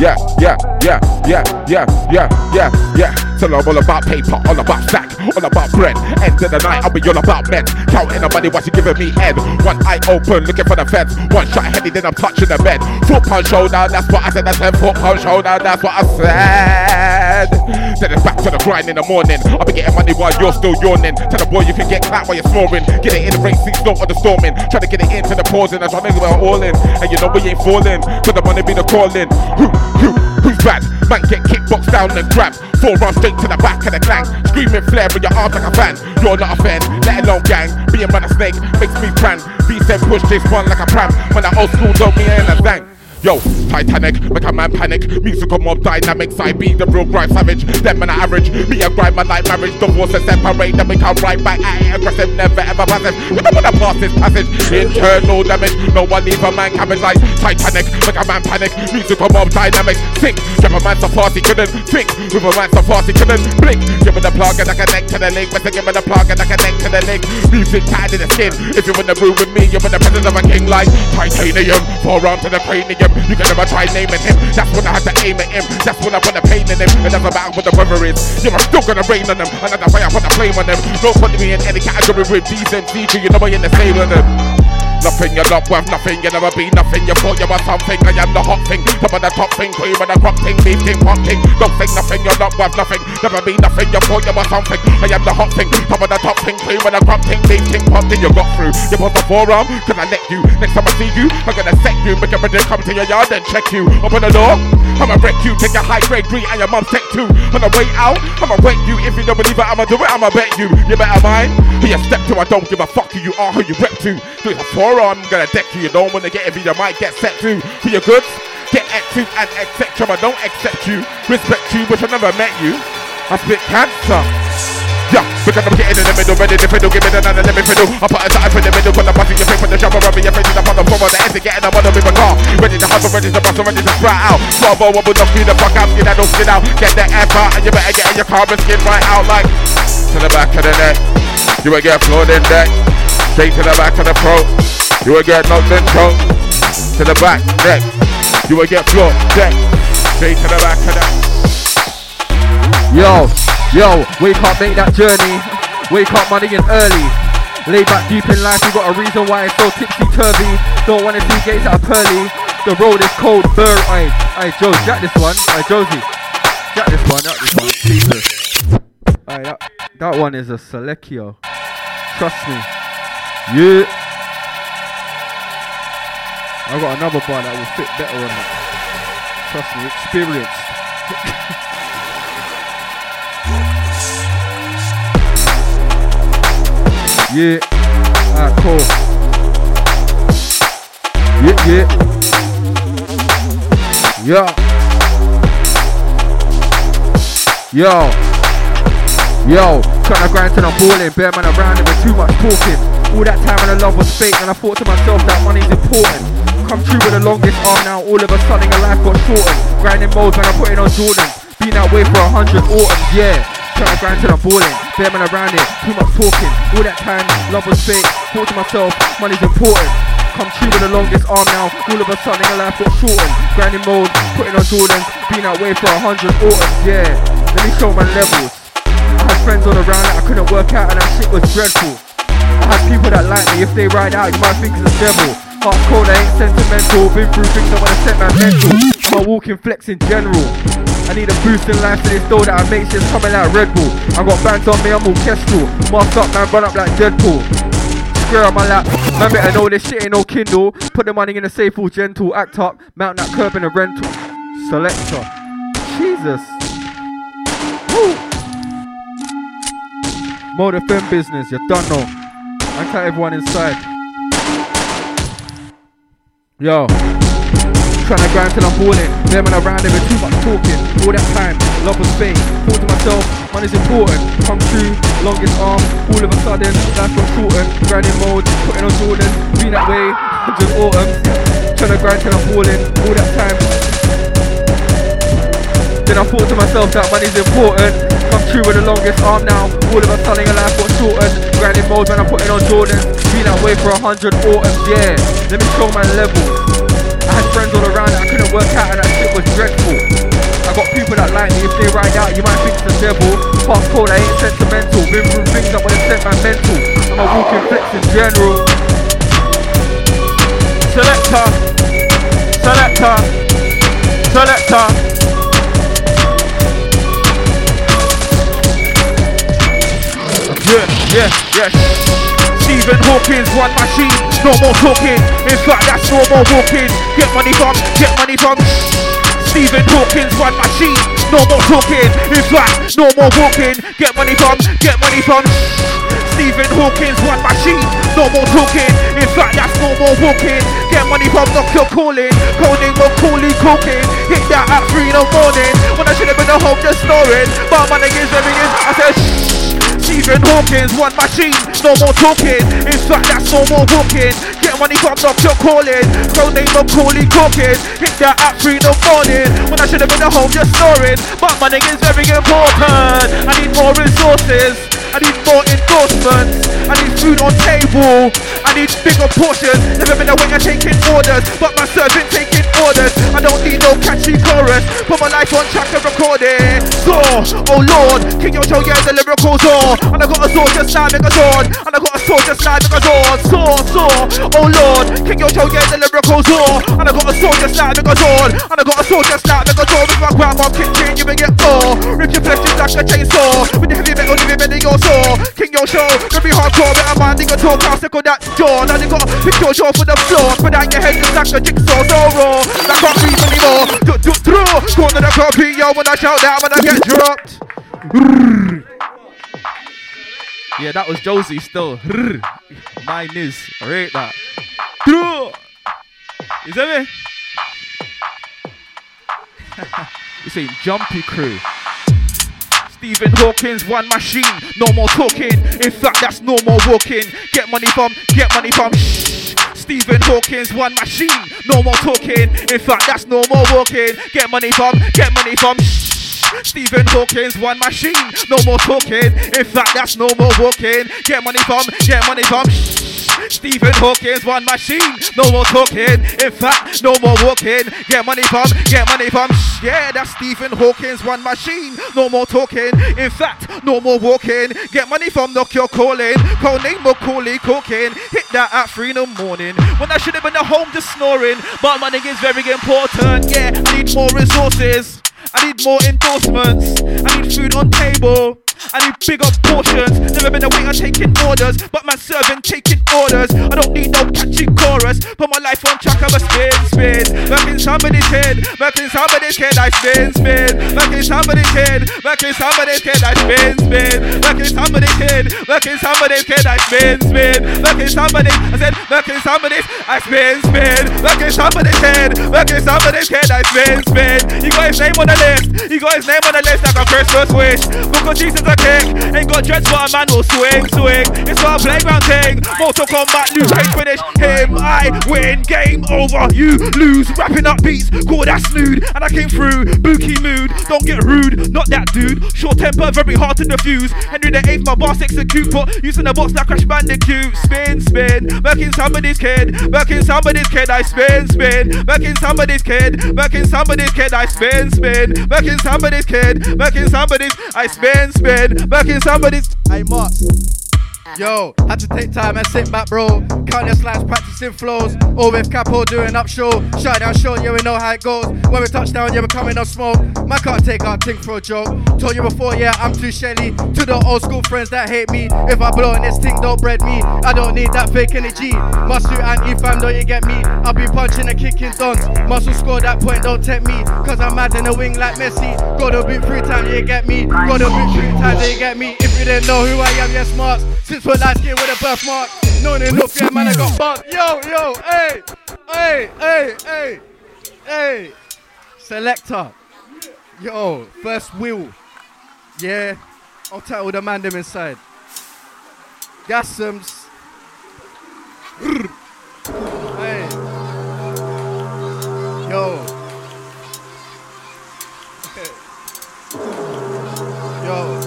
Yeah, yeah, yeah, yeah, yeah, yeah, yeah, yeah. Tell them all about paper, all about stack, all about bread. End of the night, I'll be all about meds. Counting the money, what you giving me head. One eye open, looking for the feds. One shot heady, then I'm touching the bed. Foot pound shoulder, that's what I said. That's said foot pound shoulder, that's what I said. Then it's back to the grind in the morning. I'll be getting money while you're still yawning. Tell the boy you can get clapped while you're snoring. Get it in the race, seats, not on the storming. Try to get it into the pausing. I'm trying to get all in. And you know we ain't falling. Cause the money be the calling. Who, who, who's bad? Man get kickboxed down and grabbed. Four rounds straight to the back of the clank. Screaming flare with your arms like a fan. You're not a fan, let alone gang. Being by the snake makes me plan. B said push this one like a pram. When the old school don't me in a zang. Yo, Titanic, make a man panic. Musical mob dynamics, I be the real grind savage. Them man average, me and grind my like marriage. Divorce and separate, then we come right back at it. Aggressive, never ever passive. You don't wanna pass this passage. Internal damage, no one leave a man cabbage like Titanic, make a man panic. Musical mob dynamics, sick. Give a man so fast he couldn't think. With a man so fast he couldn't blink. Give me the plug and I connect to the link. Better give me the plug and I connect to the link. Music tied in the skin. If you're in the room with me, you're in the presence of a king like titanium. Round to the cranium. Him. You can never try naming him. That's when I had to aim at him. That's when I put the pain in him. It doesn't matter what the weather is. You are still gonna rain on them. Another fire, put the flame on them. No put me in any category with these MCG. You know I in the same with them. Nothing, you're not worth nothing, you never be nothing. You thought you were something, I am the hot thing. Top of the top thing, cream of the crop thing, beef king, pop king. Don't think nothing, you're not worth nothing. Never be nothing, you thought you were something. I am the hot thing, top of the top thing, cream of the crop thing, beef king, pop thing. You got through, you put the forearm, cause I let you. Next time I see you, I'm gonna set you. Make everybody come to your yard and check you. Open the door, I'ma wreck you. Take a high grade green and your mum's take two. On the way out, I'ma wake you. If you don't believe it, I'ma do it, I'ma bet you. You better mind who you step to. I don't give a fuck who you are, who you rep to. Do it a forearm, gonna deck you. You don't wanna get every you might get set to. For your goods, get active and etc. I don't accept you, respect you, wish I never met you. I spit cancer. Yeah, because I'm getting in the middle, ready to fiddle, give me another, me fiddle. I put a time in the middle, put bus in your face, put the shovel rubbing your face, on the floor, the exit, getting a mother with a car. Ready to hustle, ready to bustle, ready to sprout out. Twelve oh, wobble, knock you the fuck out, skin out, don't skin out. Get the F out, and you better get in your car and skin right out like to the back of the neck. You will get floored in deck, straight to the back of the throat. You will get knocked and choked to the back neck. You will get floored deck, straight to the back of the. Yo, yo, wake up, make that journey. Wake up, money in early. Lay back deep in life, you got a reason why it's so tipsy turvy. Don't wanna see gates that are pearly. The road is cold, burr. Aye, aye, Joe, jack this one. Aye, Josie, jack this one, jack this one. Jesus. Aye, that, that one is a Selecchio. Trust me. Yeah. I got another bar that will fit better on that. Trust me, experienced. Yeah. Alright, cool. Yeah, yeah. Yo. Yo. Yo. Trying to grind till I'm balling. Bear man around it with too much talking. All that time when the love was fake, and I thought to myself that money's important. Come true with the longest arm now. All of a sudden, your life got shortened. Grinding modes when I put in on Jordan. Been that way for a hundred autumns, yeah. Trying to grind till I'm balling. Bear man around it, too much talking. All that time, love was fake. Thought to myself, money's important. Come true with the longest arm now. All of a sudden, your life got shortened. Grinding mode, putting on Jordans. Been that way for a hundred autumns, yeah. Let me show my levels. I had friends all around that I couldn't work out, and that shit was dreadful. I had people that like me. If they ride out, you might think it's a devil. Heart cold, I ain't sentimental. Been through things that wanna set my mental. I'm a walking flex in general. I need a boost in life to this door that I make shit coming like Red Bull. I got bands on me, I'm orchestral. Mask up, man, run up like Deadpool. Square on my lap, man better know this shit ain't no Kindle. Put the money in a safe, all gentle. Act up, mount that curb in a rental. Selector. Jesus. Woo. Mode FM business, you don't know. I count everyone inside. Yo. Trying to grind till I'm balling. Them and around with too much talking. All that time, love was fake. Thought to myself, money's important. Come true, longest arm. All of a sudden, life got shortened. Grinding mode, putting on Jordan. Been that way, just autumn. Trying to grind till I'm balling. All that time. Then I thought to myself that money's important. Come true with the longest arm now. All of us telling a life got shortened. Grinding mode when I'm putting on Jordan. Been that way for a hundred autumns, yeah. Let me show my level. I had friends all around that I couldn't work out and that shit was dreadful. I got people that like me, if they ride out, you might think it's the devil. Past cold, I ain't sentimental. Been through things that would've sent my mental. I'm a walking flex in general. Selector, selector, selector. Yeah, yeah, yeah. Stephen Hawking's, one machine, no more talking. In fact, that's no more walking. Get money from, get money from. Stephen Hawking's, one machine, no more talking. In fact, no more walking. Get money from, get money from. Stephen Hawking's, one machine, no more talking. In fact, that's no more walking. Get money from, knock your calling. Calling or calling, cooking. Hit that at three in the morning. When I should have been at home just snoring. But my niggas living in, I said. Stephen Hawking's, one machine, no more talking. In fact, that's no more walking. Get money from knock your calling. Code name Macaulay Culkin. Hit that at three in the morning. When I should have been at home just snoring. But money is very important. I need more resources. I need more endorsements. I need food on table. I need bigger portions. Never been away and taking orders, but my servant taking orders. I don't need no catchy chorus. Put my life on track and record it. So, oh Lord, King Yocho, yeah, the lyrical saw. And I got a sword just like a sword. And I got a sword just like a sword. So, so, oh Lord, King Yocho, yeah, the lyrical saw. And I got a sword just like a sword. And I got a sword just like a sword. With my grandma kitchen, you will get more. Rip your flesh just like a chainsaw. With the heavy metal, living bending your saw. King Yocho, very hardcore, better man, nigga talk, I'll circle that door. Now they got pick your jaw for the floor. Put out your head just like a jigsaw, so raw. I can't breathe anymore. Do, do, through. Corner the copy, yo, when I shout that, when I get dropped. Yeah, that was Josie still. Mine is. I rate that. Through. You see me? you saying jumpy crew. Stephen Hawking's, one machine, no more talking. In fact, that's no more walking. Get money from, get money from. Shh. Stephen Hawking's, one machine, no more talking. In fact, that's no more walking. Get money from, get money from. Shh. Stephen Hawking's, one machine, no more talking. In fact, that's no more walking. Get money from, get money from. Shh. Stephen Hawking's one machine, no more talking. In fact, no more walking. Get money from, get money from. Yeah, that's Stephen Hawking's one machine, no more talking. In fact, no more walking. Get money from, knock your calling. Call name Macaulay Culkin. Hit that at three in the morning when I should have been at home just snoring. But money is very important. Yeah, I need more resources. I need more endorsements. I need food on table. I need bigger portions. Never been a waiter taking orders, but man serving taking orders. I don't need no catchy chorus. Put my life on track, I'm a spin, spin. Back in somebody's head, back in somebody's head, I spin, spin. Back in somebody's head, back in somebody's head, I spin, spin. Back in somebody's head, back in somebody's head, I spin, spin. Back in somebody's, I said, back in somebody's, I spin, spin. Back in somebody's head, back in somebody's head, I spin, spin. You got his name on the list, you got his name on the list like a Christmas wish. Because Jesus a king, ain't got dreads but a man will swing, swing. It's a playground thing. Mortal Kombat, Liu Kang finish him. I win, game over, you lose. Wrapping up beats, call that snood. And I came through, bookie mood. Don't get rude, not that dude. Short temper, very hard to diffuse. Henry the eighth, my boss execute. Put using the box like Crash Bandicoot. Spin, spin, in somebody's kid, in somebody's kid. I spin, spin, in somebody's kid, in somebody's kid. I spin, spin, in somebody's kid, in somebody's. I spin, spin, back in somebody's. Hey, Mots. Yo, had to take time and sit back, bro. Count your slides, practicing flows. All with Capo doing up show. Shut down show, yeah, we know how it goes. When we touch down, yeah, we're coming on smoke. Man can't take our thing for a joke. Told you before, yeah, I'm too shelly. To the old school friends that hate me. If I blow in this thing, don't bread me. I don't need that fake energy. Must do anti fam, don't you get me? I'll be punching and kicking dons. Muscle score that point, don't tempt me. Cause I'm mad in the wing like Messi. Gotta boot three times, you get me. Gotta boot three times, you get me. If you didn't know who I am, yes, smart. Since we're light skin with a birthmark. Known enough, yeah, man, I got buzz. Yo, yo, hey, hey, hey, hey, hey. Selector. Yo, first wheel. Yeah, I'll tell the man them inside. Gasums. Hey. Yo. Yo.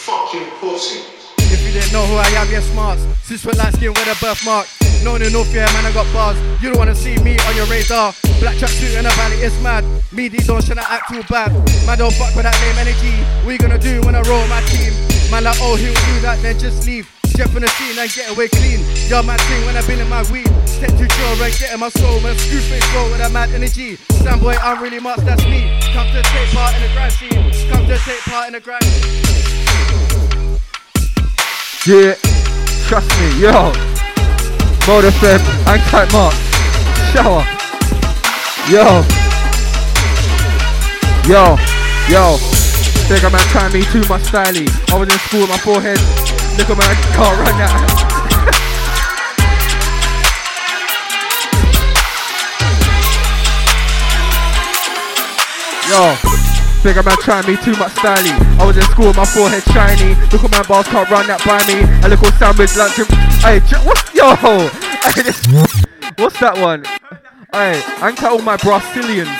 Fucking pussy. If you didn't know who I am, smarts. Since we're light skin with a birthmark. Known enough, yeah, man, I got bars. You don't wanna see me on your radar. Black tracksuit in the valley, it's mad. Me, these don't shouldn't act too bad. Man, don't fuck with that name energy. What you gonna do when I roll my team? Man, like, oh, he'll do that, then just leave. Jet from the scene and get away clean. Yo, my thing when I've been in my weed. Step to jaw and get in my soul. Man, screw face roll with a mad energy. Stand boy, I'm really much, that's me. Come to take part in the grind scene. Come to take part in the grind Yeah, trust me, yo. Motor Feb, hang tight Mark. Shower. Yo. Yo. Yo. Think I'm trying me too much styly. I was in school with my forehead. Look at my car right now. Yo, think I'm trying me too much styly. I was in school with my forehead shiny. Look at my bars, can't run that by me. A little sandwich lunch. Hey, j- what's yo? What's that one? Hey, I ain't all my Brazilians.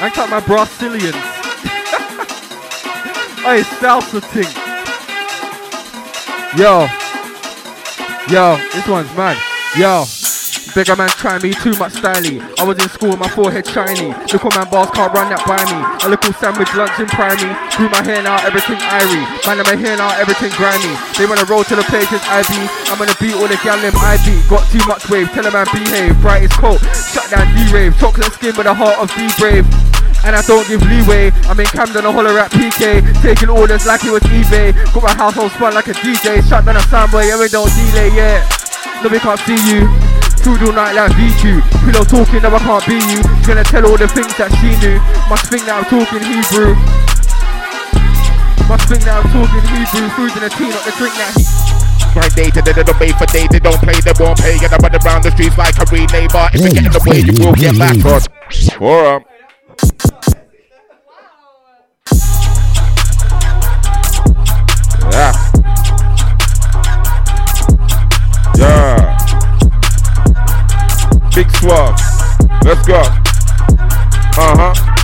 I ain't my Brazilians. hey, salsa thing. Yo, yo, this one's mad. Yo, bigger man try me too much styly. I was in school my forehead shiny. Little man bars can't run that by me. A little sandwich lunch in primary. Grew my hair now, everything irie. Man, my hair now, everything grimy. They wanna roll to the pages IB. I'm gonna beat all the gal them. Got too much wave, tell a man behave. Bright is cold, shut down D-Rave. Chocolate skin with a heart of D-Brave. And I don't give leeway. I'm in Camden, a holler at PK. Taking orders like it was eBay. Got my household spun like a DJ. Shut down a soundboy, and we don't delay, yeah. No, we can't see you. Food all night like VQ. Pillow talking, no, I can't be you. Gonna tell all the things that she knew. Must think that I'm talking Hebrew. Must think that I'm talking Hebrew. Food in a tea, not the drink that he. Grind data, they don't pay for data, they don't play, they won't pay. Get run around the streets like a relay, but if you get in the way, you will get back on. Or Big swab. Let's go. Uh huh.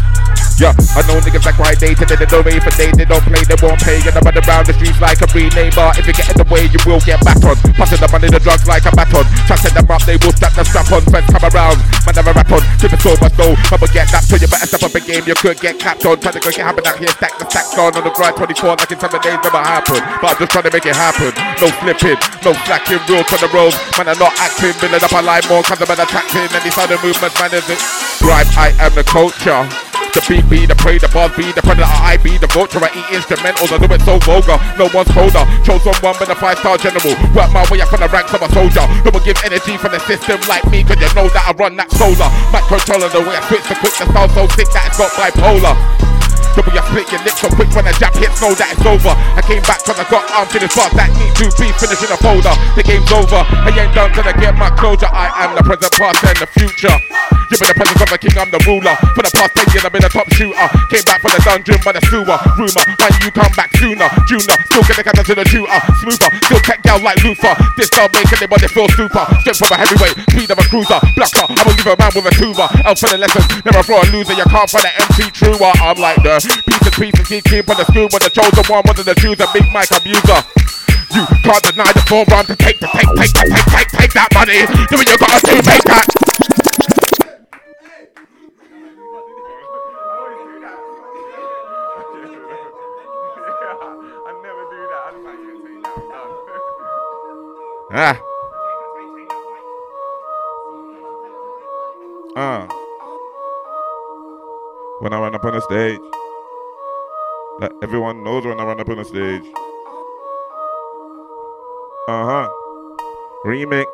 Yeah, I know niggas cry day to day, they don't pay for day, they don't play, they won't pay. And I'm around the streets like a relay bar. If you get in the way, you will get back on. Passing the money, the drugs like a baton. Try set them up, they will strap the strap on. Friends come around, man, never rap on. Tip it so much though, I'ma get that, so you better step up a game, you could get capped on. Trying to go get happen out here, stack the stacks on on the grind 24, like in seven days, never happen. But I'm just trying to make it happen. No slipping, no slacking, real on the road. Man, I'm not acting, building up a line more, cause I'm attacking. These other movements, man, is it? Grind, I am the culture. The beat be the prey, the buzz be the predator, I be the vulture, I eat instrumentals, I do it so vulgar, no one's colder. Chosen one with a five star general, work my way up from the ranks of a soldier. One give energy from the system like me, cause you know that I run that solar. Microcontroller, the way I switch the quick, the style so sick that it's got bipolar. Double your split your lips so quick when a jab hits, know that it's over. I came back cause I got armed to this fast that need to be finishing a folder. The game's over, I ain't done till I get my closure. I am the present, past, and the future. You be the presence of the king, I'm the ruler. For the past 10 years, I've been a top shooter. Came back from the dungeon by the sewer. Rumor, when you come back sooner. Junior, still get the cutter to the shooter. Smoother, still tech gal like Luther. This style make anybody feel super. Strength from a heavyweight, speed of a cruiser. Blacker, I will leave a man with a tuba. Out for the lessons, never for a loser. You can't find an MC truer. I'm like the pieces, pieces, he keep on the screw. But the chosen one wasn't the chooser. Big mic abuser. You can't deny the forerun to take, to take, take, take, take, take, take that money. Do what you gotta do, make that. Ah. Uh. When I run up on the stage, everyone knows when I run up on the stage. Uh huh. Remix.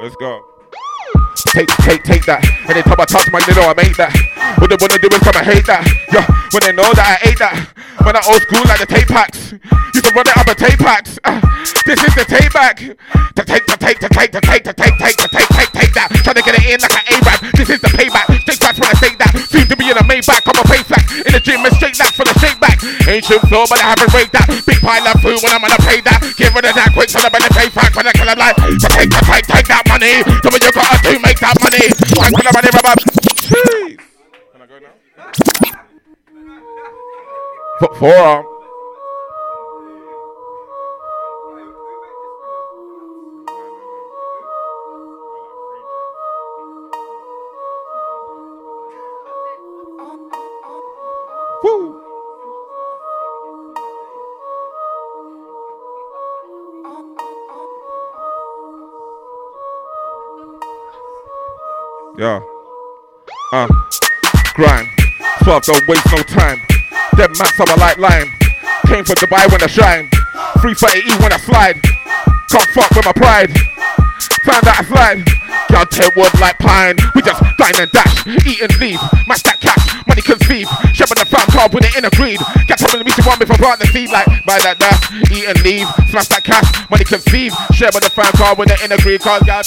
Let's go. Take, take, take that. Anytime I touch my little, I make that. What they wanna do is come and hate that. Yeah, when they know that I ate that. When I old school like the tape packs. You can run it up a tape packs. Uh, this is the tape back. To take, to take, to take, to take, to take, take, to take, take, take that. Trying to get it in like an A-rap. This is the payback. Take backs when I say that. Seem to be in a Maybach. I'm a pay flash. In the gym, and straight that for the shake back. Ancient floor, but I haven't break that. Big pile of food when I'm gonna pay that. Get rid of that quick so the belly pay back. When I kill a life. To take, to take, take that money. So what you gotta do, make that money. I'm gonna money, rubber. Jeez. F- forearm. Yeah. Uh. Grind. Swap, don't waste no time. Them mats are like lime. Came from Dubai when I shine. Free for AE when I slide. Can't fuck with my pride. Found that I slide. Y'all tear wood like pine. We just dine and dash. Eat and leave. Match that cash. Money conceive. Shepherd the farm car with it in a greed. Got telling me she want me for plant the seed like buy that dash. Eat and leave. Smash that cash. Money conceive. Share with the farm car with it in a greed. Cause y'all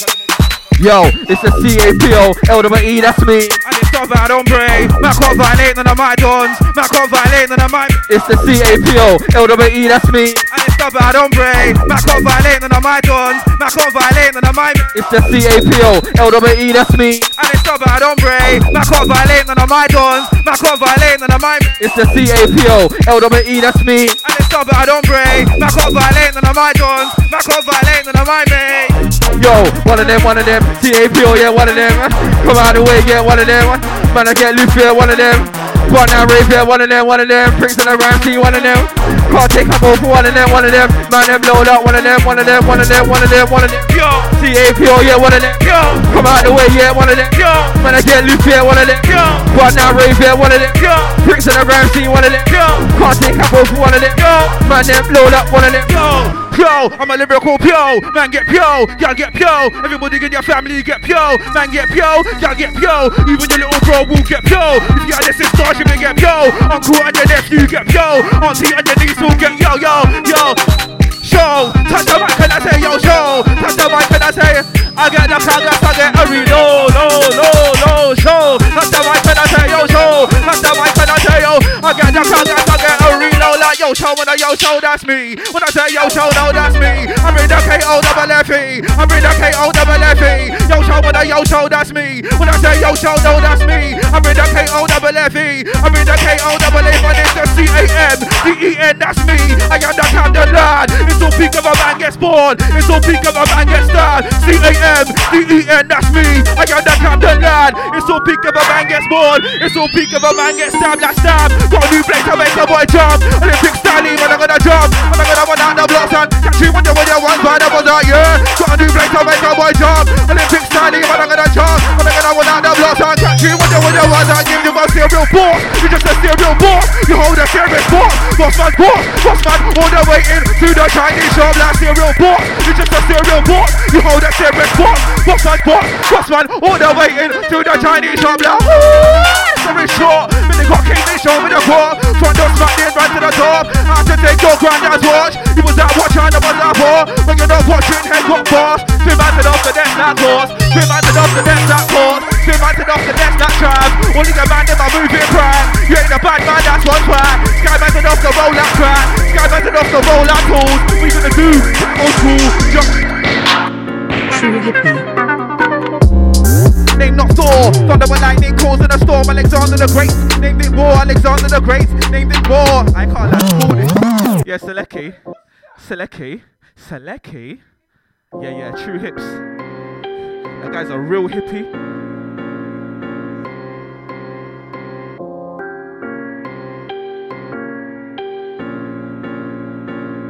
Yo, it's the CAPO, LWE, that's me. And it's stuff that I don't pray. Man can't violate none of my dons. Man can't violate none of my. It's the CAPO, LWE, that's me. And stop it, I don't. Man can't violate none of my dons. Man can't violate none of my. It's the CAPO, LWE, that's me. And it's stop it, I don't break. Man can't violate none of my dons. Man can't violate none of my. It's the CAPO, LWE, that's me. And it's stop it, I don't break. Man can't violate none of my dons. Man can't violate none of my mate. Yo, one of them, one of them. CAPO, yeah, one of them. Come out of the way, yeah, one of them. One. Man, I get loose, yeah, one of them. One now rave, yeah, one of them, one of them. Prince and the Ramsey, one of them. Can't take a for one of them, one of them. Man, them load up, one of them, one of them, one of them, one of them, one of them. Yo, CAPO, yeah, one of them. yo, Come out the way, yeah, one of them. yo, Man, I get loose, yeah, one of them. yo, One now rave, yeah, one of them. yo, Prince and the Ramsey, one of them. yo, Can't take a for one of them. yo, Man, them load up, one of them. yo. Pyo, I'm a lyrical pyo, man get pyo, y'all get pyo, everybody in your family get pyo, man get pyo, y'all get pyo, even your little bro will get pyo, if you got this in starship you get pyo, uncle and your nephew get pyo, auntie and your niece get yo, yo, yo, show, touch the mic and I say yo, show, touch the mic and I say, I get the progress, I get a reload, no, no, no, show, touch the mic and I say yo, show, touch the mic and I say yo, I get the progress, I get a reload, like yo, show, when I yo, show, that's me, when I say yo, show, no, that's me, I'm in the KO double F E, I'm in the KO double F E, yo, show, when I yo, show, that's me, when I say yo, show, no, that's me, I'm in the KO double F E, I'm in the KO double F, and it's the C A M, D E N, that's me, I am the Camden all peak of a man gets born, it's all peak of a man gets starred, C A M, D E N, that's me, I am the Camden lad, it's all peak of a man gets born, it's all peak of a man gets stabbed, like stab, got a new place to make a boy jump, and it's big Stanley when I'm gonna jump, and I'm gonna run out the blocks and catch you when you when you want, but I was out, yeah, got a new place to make a boy jump, and it's big Stanley when I'm gonna jump, and I'm gonna run out the blocks and catch you when you when you want, and give you a serial boss, you just a serial boss, you hold a serious boss, boss man boss, boss man all the way into the Chinese shop like serial boss, you just a serial boss, you hold a serious boss, boss man boss, boss man all the way into the Chinese shop like, very short, but they got King they show me the core, front door smack in right to the top, I to take your granddad's watch, he was out watching, I was out for, when you're not watching, head got boss, swim out off the deck that course, swim out off the deck that course, swim out off the deck that trap, only the man in my moving prank, you ain't a bad man, that's one track, sky mounted off the roll that track, sky mounted off the roll that tools, we gonna do, school, just True hippie. Name not Thor, thunder and lightning causing a storm. Alexander the Great, named it war. Alexander the Great, named it war. I can't it. Yeah, Seleki, Seleki, Seleki. Yeah, yeah, true hips. That guy's a real hippie.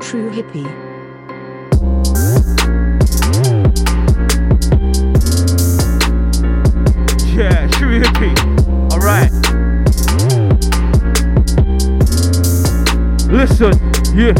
True hippie. Yeah, true hippie. Alright. Listen, yeah,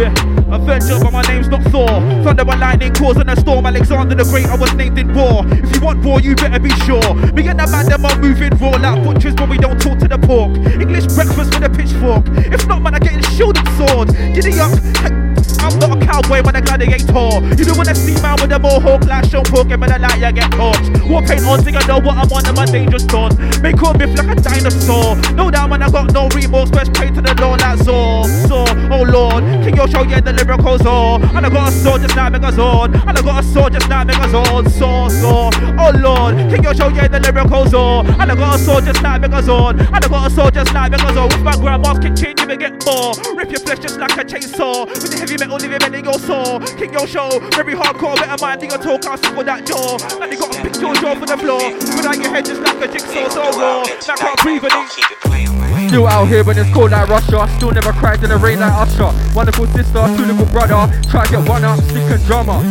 yeah. Avenger, but my name's not Thor. Thunder and lightning causing a storm. Alexander the Great, I was named in war. If you want war, you better be sure. Me and the man, them are moving raw like butchers, but we don't talk to the pork. English breakfast with a pitchfork. If not, man, I get shielded sword. Giddy up. I'm not a cowboy, man, a gladiator. You don't wanna see man with a mohawk like Sean Pork, when I light, you get torched. War paint on, think I know what I'm on, and my dangerous dawn. Make all biff like a dinosaur. No doubt, man, I got no remorse, best pray to the Lord like Zor. Zor, oh Lord, King your show, yeah, the lyrical Zor. And I got a sword just like Megazord. And I got a sword just like Megazord. Zor, Zor, oh Lord, King your show, yeah, the lyrical Zor. And I got a sword just like Megazord. And I got a sword just like Megazord. With my grandma's kitchen, you may get more. Rip your flesh just like a chainsaw. With the heavy metal, leave it bending your saw. King your show, very hardcore, better mind your talk, I'll for that jaw. And you got a big jaw jaw for the floor. Without your head just like a jigsaw, so raw. That can't breathe and it. Still out here when it's cold like Russia. Still never cried in the rain like Usher. Wonderful sister, two little brother. Try to get one up, stick and drummer.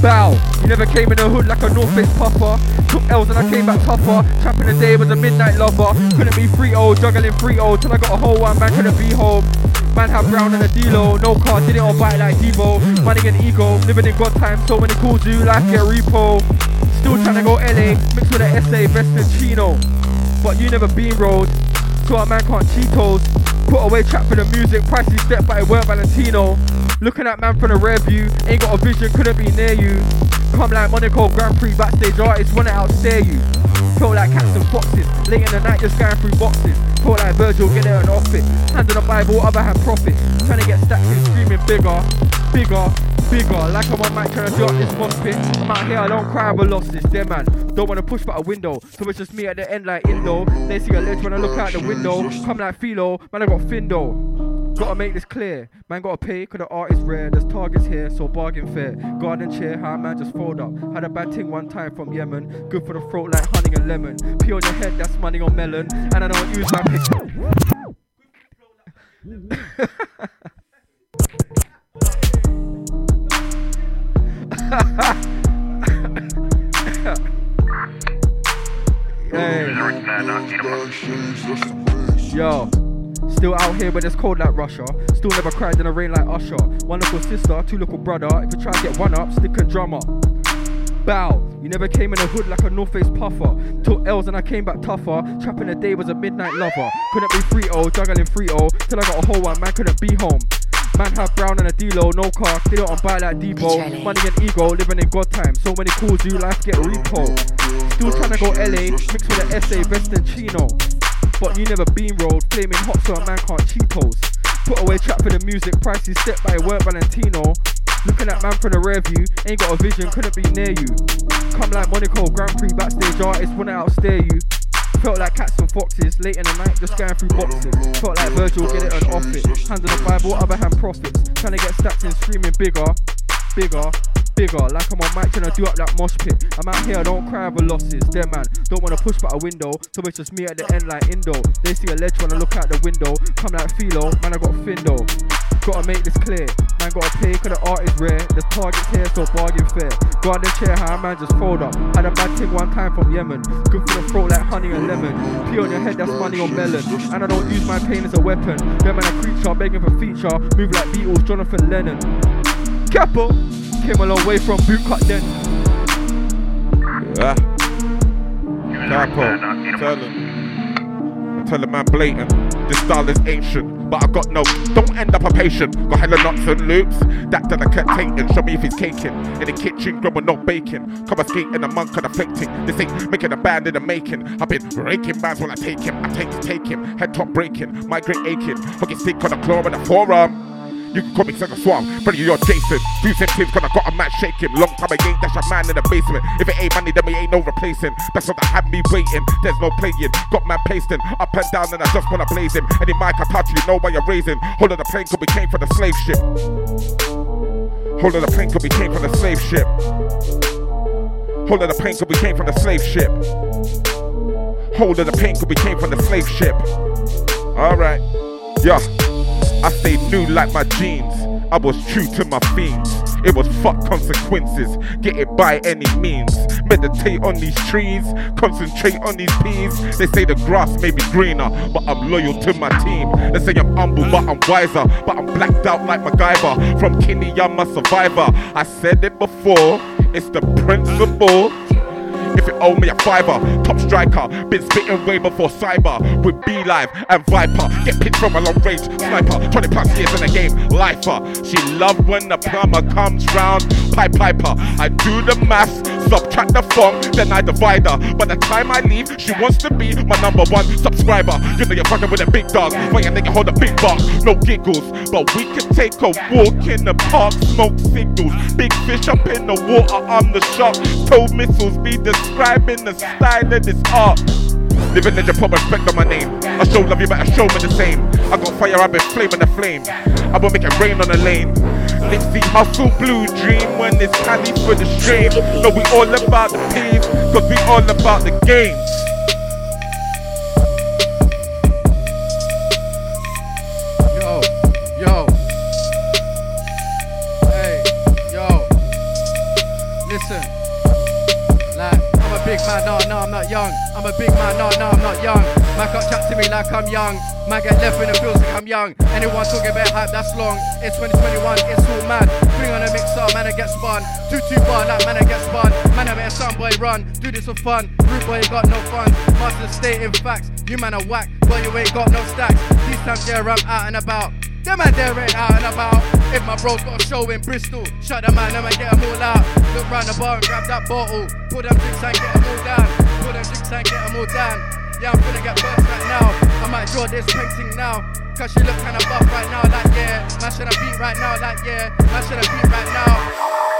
Bow, you never came in the hood like a North Face puffer. Took L's and I came back tougher. Trapping the day was a midnight lover. Couldn't be 3 0, juggling 3 0 till I got a whole one. Man couldn't be home. Man have brown and a D-Lo, no car, did it on bite like Debo. Money and ego, living in God time, so many calls you like get repo. Still trying to go LA, mixed with an SA, vest chino. But you never been road, so a man can't Cheetos. Put away trap for the music, pricey step, but it weren't Valentino. Looking at man from the rear view, ain't got a vision, couldn't be near you. Come like Monaco Grand Prix, backstage artists wanna outstare you. Felt like cats and foxes, late in the night just going through boxes. Felt like Virgil, get there and off it. Hand on the Bible, other hand profit. Trying to get stacked in, screaming bigger. bigger, bigger. Like I'm on mic trying to do this mosh pit. I'm out here, I don't cry over losses. There, man. Don't wanna push back a window, so it's just me at the end like Indo. They see a ledge when I look out the window. Come like Philo, man, I got Findo. Gotta make this clear, man. Gotta pay, cause the art is rare. There's targets here, so bargain fair. Garden chair, how a man just fold up. Had a bad thing one time from Yemen. Good for the throat like honey and lemon. Pee on your head, that's money on melon. And I don't use my pick. Hey. Yo, still out here when it's cold like Russia. Still never cried in the rain like Usher. One little sister, two little brother. If you try to get one up, stick a drum up. Bow, you never came in a hood like a North Face puffer. Took L's and I came back tougher. Trapping the day was a midnight lover. Couldn't be 3 0, juggling 3 0. Till I got a whole one, man couldn't be home. Man have brown and a D-low, no car, still on buy like Debo. Money and ego, living in God time. So many calls, you life get repo. Still trying to go LA, mixed with an SA, vest and chino. But you never been rolled, flaming hot so a man can't cheapos. Put away trap for the music, pricey set by work Valentino. Looking at man from the rear view, ain't got a vision, couldn't be near you. Come like Monaco Grand Prix backstage artists wanna outstare you. Felt like cats and foxes, late in the night, just going through boxes. Felt like Virgil, get it and off it. Hands on the Bible, other hand prophets. Trying to get stacked in, screaming bigger, bigger, bigger. Like I'm on mic trying to do up that mosh pit. I'm out here, don't cry over losses. There, man, don't wanna push back a window, so it's just me at the end like Indo. They see a ledge when I look out the window. Come like Philo, man, I got Findo. Gotta make this clear, man, gotta pay, cause the art is rare. There's targets here, so bargain fair. Garden chair, how man just fold up. Had a bad thing one time from Yemen. Good for the throat like honey and lemon. Pee on your head, that's money on melon. And I don't use my pain as a weapon. Them man a creature, begging for feature. Move like Beatles, Jonathan Lennon. Capo, came a long way from bootcut then. Yeah. Capo, tell him. Tell him man blatant. This style is ancient, but I got no. Don't end up a patient. Got hella knots and loops. That kept taking. Show me if he's caking. In the kitchen, with no bacon. Come a skate in the monk of afflicting. This ain't making a band in the making. I've been raking bands when I take him. I take to take him. Head top breaking. Migraine aching. Fucking stick on the claw in the forearm. You can call me Santa Swam, pretty you're Jason. Two sentence, cause I got a man shaking. Long time again, that's a man in the basement. If it ain't money, then we ain't no replacing. That's what I had me waiting. There's no playing. Got man pasting up and down, and I just wanna blaze him. Any mic I touch, you know why you're raising. Hold of the plane, could we came from the slave ship. Hold of the plane, could we came from the slave ship. Hold of the plane, could we came from the slave ship. Hold of the pain, could we came from the slave ship. Alright, yeah. I stayed new like my jeans. I was true to my themes. It was fuck consequences. Get it by any means. Meditate on these trees. Concentrate on these peas. They say the grass may be greener, but I'm loyal to my team. They say I'm humble, but I'm wiser. But I'm blacked out like MacGyver. From Kinney, I'm a survivor. I said it before. It's the principle. If you owe me a fiver, top striker, been spitting way before cyber with B Live and Viper. Get picked from a long range sniper, 20 plus years in the game, lifer. She love when the plumber comes round, pipe piper. I do the maths, subtract the funk, then I divide her. By the time I leave, she wants to be my number one subscriber. You know you're fucking with a big dog, but your nigga hold a big box, no giggles. But we can take a walk in the park, smoke signals. Big fish up in the water, I'm the shark. Told missiles be describing the style of this art. Living in Japan, respect on my name. I show love you, I show me the same. I got fire, I've been flaming the flame. I will make it rain on the lane. Nipsey Hussle, blue dream when it's candy for the stream. No, we all about the peas, cause we all about the game. Yo, yo. Hey, yo. Listen. Big man, no, no, I'm not young. I'm a big man, no, no, I'm not young. Man can't chat to me like I'm young. Man get left in the feels like I'm young. Anyone talking about hype, that's long. It's 2021, it's all mad. Bring on a mixer, man, I get spun. 2-2 bar, like man, I get spun. Man, I better some boy run. Do this for fun. Rude boy, you got no fun. Master stating facts. You man are whack, but you ain't got no stacks. These times, yeah, I'm out and about. Them man there ain't out and about. If my bro's got a show in Bristol, shut the man, them and get them all out. Look round the bar and grab that bottle. Put them drinks and get them all down. Put them drinks and get them all down. Yeah, I'm finna get burst right now. I might draw this painting now. Cause she look kinda buff right now, like yeah. Man should I beat right now, like yeah. Man should I beat right now.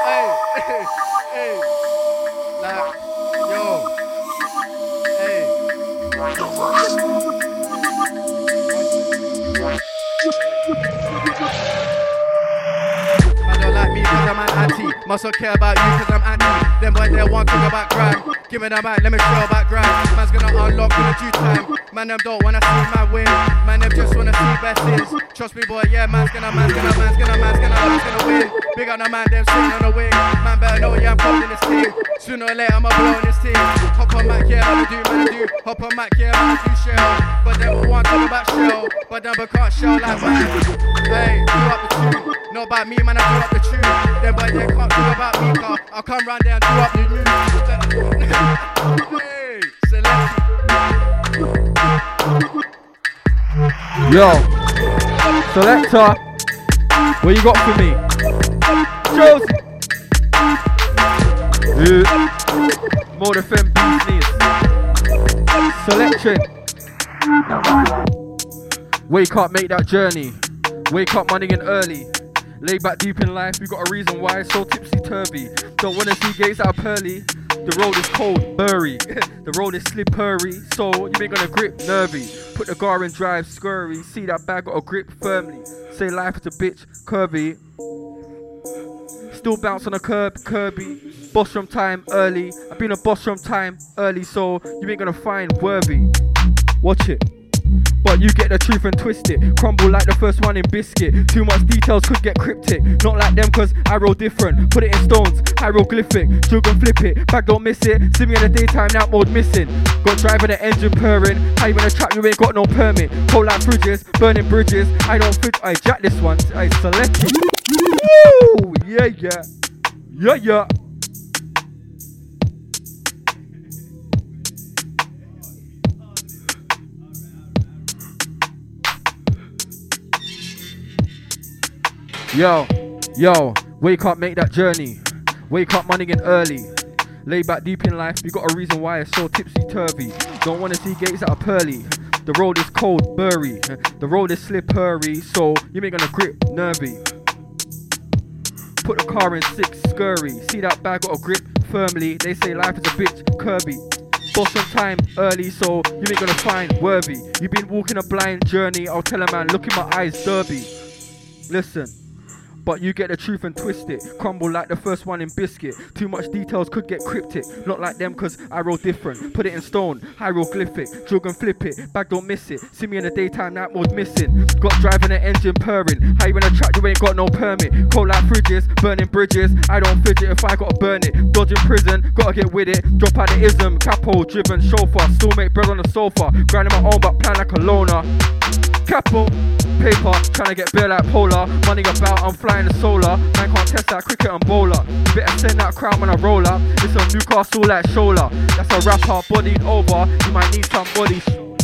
Hey, hey, hey. Like, yo. I don't like me cause I'm an anti. Must not care about you cause I'm anti. Them boy they want to talk about grind. Give me the mic, let me show about crime. Man's gonna unlock in the due time. Man, them don't wanna see my win. Man, them just wanna see blessings. Trust me, boy, yeah, man's gonna, man's gonna, man's gonna, man's gonna, man's gonna win. Big up the man, them sitting on the wing. Man, better know, yeah, I'm holding this team. Sooner or later, I'ma blow this team. Hop on Mac, yeah, man, I do, man, I do. Hop on Mac, yeah, man, I do shell. But them want talk about shell. But them but can't shell like man. Hey, do up the tune. Not about me, man, I do up the tune. Them boy, they can't do about me, car. I'll come round there and do up the news. hey, select. Yo, selector, what you got for me? Josie. Yeah. More FM business. Selection. Wake up, make that journey. Wake up, money in early. Lay back deep in life, we got a reason why it's so tipsy turvy. Don't wanna see gates out pearly. The road is cold, burry. the road is slippery, so you ain't gonna grip nervy. Put the car in drive, scurry. See that bag got a grip firmly. Say life is a bitch, curvy. Still bounce on a curb, Kirby. Boss from time early. I've been a boss from time early, so you ain't gonna find worthy. Watch it. But you get the truth and twist it. Crumble like the first one in biscuit. Too much details could get cryptic. Not like them cause I roll different. Put it in stones, hieroglyphic. Jug and flip it. Back don't miss it. See me in the daytime, night mode missing. Got driving the engine purring. How you in a trap, you ain't got no permit. Cold like fridges, burning bridges. I don't fit, I jack this one. I select it. Woo! Yeah, yeah. Yeah, yeah. Yo, yo, wake up, make that journey. Wake up, money in early. Lay back deep in life, we got a reason why it's so tipsy turvy. Don't wanna see gates that are pearly. The road is cold, burry. The road is slippery, so you ain't gonna grip nervy. Put the car in six, scurry. See that bag got a grip firmly. They say life is a bitch, curvy. Boss on time early, so you ain't gonna find worthy. You've been walking a blind journey. I'll tell a man, look in my eyes, derby. Listen. But you get the truth and twist it. Crumble like the first one in biscuit. Too much details could get cryptic. Not like them cause I roll different. Put it in stone, hieroglyphic. Jug and flip it. Back don't miss it. See me in the daytime, night mode missing. Got driving an engine purring. How you in a track, you ain't got no permit. Cold like fridges, burning bridges. I don't fidget if I gotta burn it. Dodging prison, gotta get with it. Drop out the ism, capo, driven chauffeur. Still make bread on the sofa. Grinding my own but plan like a loner. Capo, paper, trying to get bare like polar. Money about, I'm flying the solar. Man can't test that cricket and bowler. Better send that crowd when I roll up. It's a Newcastle like shoulder. That's a rapper, bodied over. You might need somebody.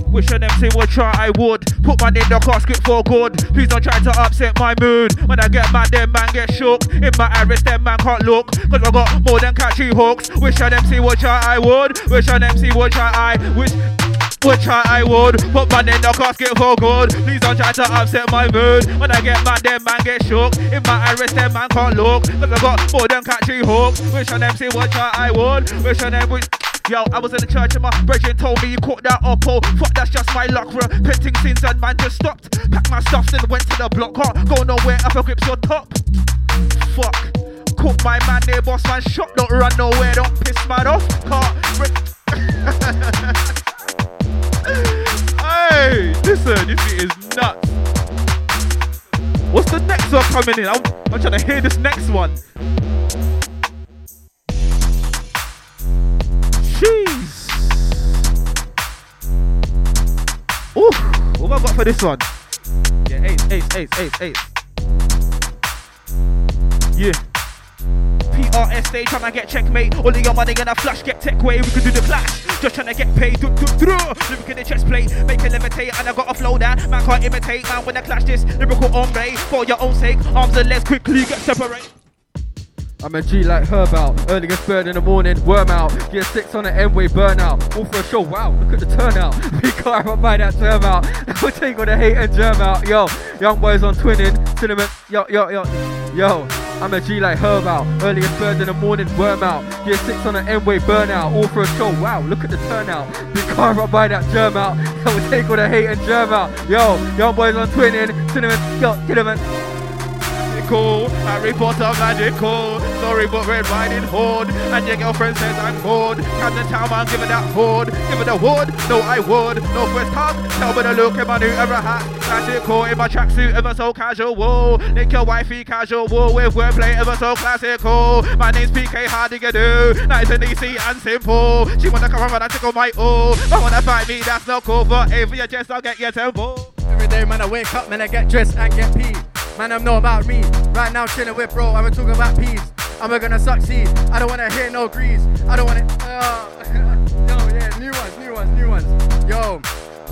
Wish on them say what try I would. Put man in the casket for good. Please don't try to upset my mood. When I get mad, them man get shook. In my iris, them man can't look. Cause I got more than catchy hooks. Wish them say what try I would. Wish them see what try I wish. Would try I would put man in the casket for good. Please don't try to upset my mood. When I get mad, them man get shook. In my iris, them man can't look. Cause I got more than catchy hooks. Wish on them say what try I would. Wish on them wish. Yo, I was in the church and my brethren told me you caught that up, oh Fuck, that's just my luck, repenting sins and man just stopped Packed my stuff and went to the block, can't go nowhere, I upper grips your top Fuck, caught my man there, boss man shot, don't run nowhere, don't piss man off, can't Hey, listen, this shit is nuts. What's the next one coming in? I'm, I'm trying to hear this next one. Jeez. Ooh, what have I got for this one? Yeah, ace, ace, ace, ace, ace. Yeah. PRS stage, trying to get checkmate. All of your money gonna flush, get tech way. We can do the clash. Just trying to get paid. Do, do, do. Lyric in the chest plate, make it levitate. And I got a flow that man can't imitate. Man, when I clash this lyrical ombre for your own sake, arms and legs quickly get separate. I'm a G like herb out. Earliest bird in the morning, worm out. Get six on the M-way burnout. All for a show, wow, look at the turnout. Big car, I buy that term out. We'll take all the hate and germ out. Yo, young boys on twinning. Cinnamon, yo, yo, yo, yo. I'm a G like herb out. Earliest bird in the morning, worm out. Get six on the M-way burnout. All for a show, wow, look at the turnout. Big car, I buy that germ out. We'll take all the hate and germ out. Yo, young boys on twinning. Cinnamon, yo, cinnamon. Magical, Harry Potter magical. Sorry, but red riding hood. And your girlfriend says I'm good. Come to town, man, give it that hood. Give it the wood. No, I would. Northwest Hub. Tell me the look in my new era hat. Classical in my tracksuit, ever so casual. Link your wifey casual Whoa, with wordplay, ever so classical. My name's PK, do? Nice and easy and simple. She wanna come around and tickle my all. I wanna fight me, that's not cool. But if you just, I'll get your temple. Every day, man, I wake up, man, I get dressed and get pee. Man, I'm know about me. Right now, chilling with bro, I'm talking about peas. Am I gonna succeed? I don't wanna hear no grease. I don't wanna. Uh, yo, yeah, new ones, new ones, new ones. Yo,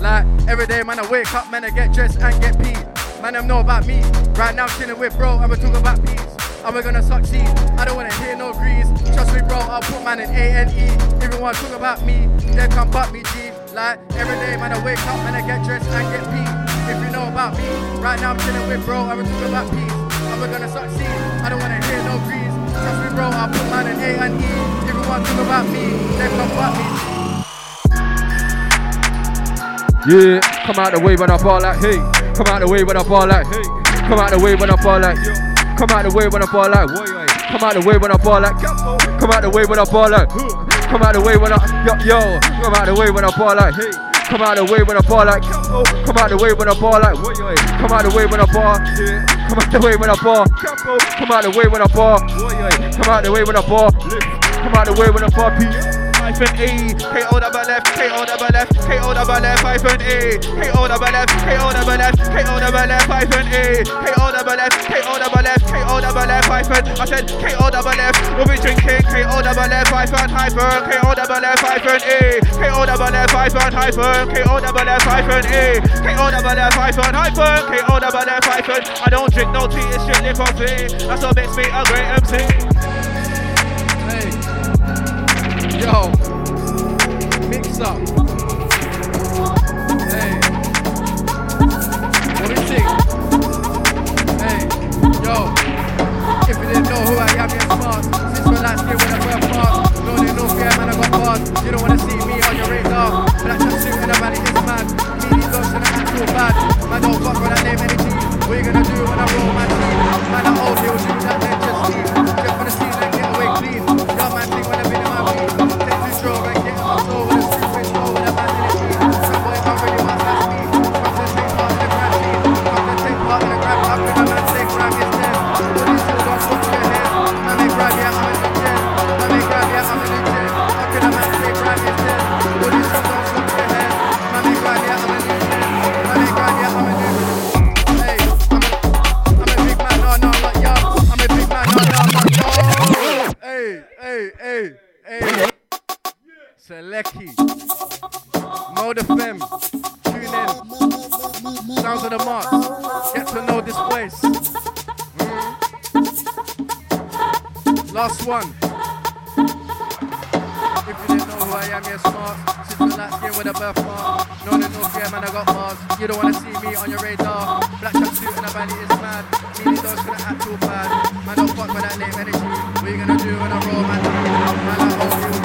like every day, man, I wake up, man, I get dressed and get pee. Man, I'm know about me. Right now, chilling with bro, I'm talking about peas. Am I gonna succeed? I don't wanna hear no grease. Trust me, bro, I'll put man in A and E. Everyone talk about me, they come but me, G. Like every day, man, I wake up, man, I get dressed and get pee. If you know about me, right now I'm chilling with bro, I'm talking about peace. Am I gonna succeed? I don't wanna hear no grease. Trust me, bro, I'll put man in A and E. Everyone talk about me, they come but me. Yeah, come out the way when I fall like hey. Come out the way when I fall like hey. Come out the way when I fall like. Come out the way when I fall like. Come out the way when I fall like Come out the way when I fall like Come out the way when I yo yo. Come out the way when I fall like hey. Come out the way when I ball like Come out the way when I ball like Come out the way when I ball. Come out the way when I ball. Come out the way when I ball. Come out the way when I ball. Come out the way when I ball hyphen E, double left, KO double left, KO double left, hyphen E, double left, KO double left, KO double left, hyphen E, double left, KO double left, KO double left, hyphen. I said KO double left, we'll be drinking KO double left, hyphen, hyphen, KO double left, hyphen E, double left, hyphen, hyphen, KO double left, hyphen E, double left, hyphen, hyphen, KO double left, hyphen. I don't drink no tea, it's strictly coffee. That's what makes me a great MC. Yo, mix up. Hey, what you think? Hey, yo, if you didn't know who I am, you're smart. Since we're last year when I first passed, no, they fear, man, I got bars. You don't wanna see me on your radar. Black jumpsuit in the valley is mad. Me, these dogs in the actual bad. Man, don't fuck with that name energy. What you gonna do when I roll my team? Man, I old Selecki. Mode FM. Tune in. Sounds of the marks. Get to know this place. Mm. Last one. If you didn't know who I am, you're smart. Since the last year with a birthmark. No, no, no, fear, man, I got Mars. You don't wanna see me on your radar. Black jumpsuit and a valley is mad. Me, these dogs gonna act too bad. Man, don't fuck with that name energy. What you gonna do when I roll, man? Man, I hope you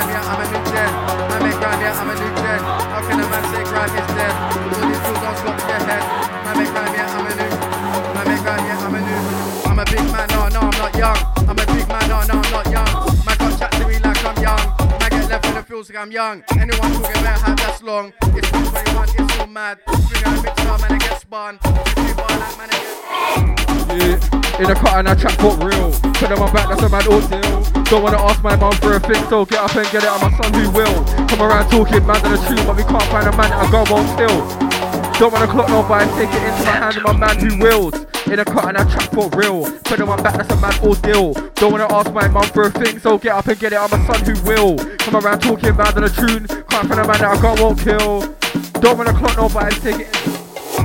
I'm young. Anyone talking about how that's long? It's 21, it's so mad. Bring out a mixer, man, I get spun. Yeah, in the cut and I chat for real. Put on my back, that's a mad ordeal. Don't wanna ask my mum for a fix, so get up and get it on my son who will. Come around talking mad on the tune, but we can't find a man that I go won't still. Don't wanna clock nobody, take it into my hand and my man who wills. In a cut and I trap for real. Put on my back, that's a mad ordeal. Don't wanna ask my mum for a thing, so get up and get it. I'm a son who will. Come around talking mad on a tune. Can't find a man that I got won't kill. Don't wanna clock nobody, take it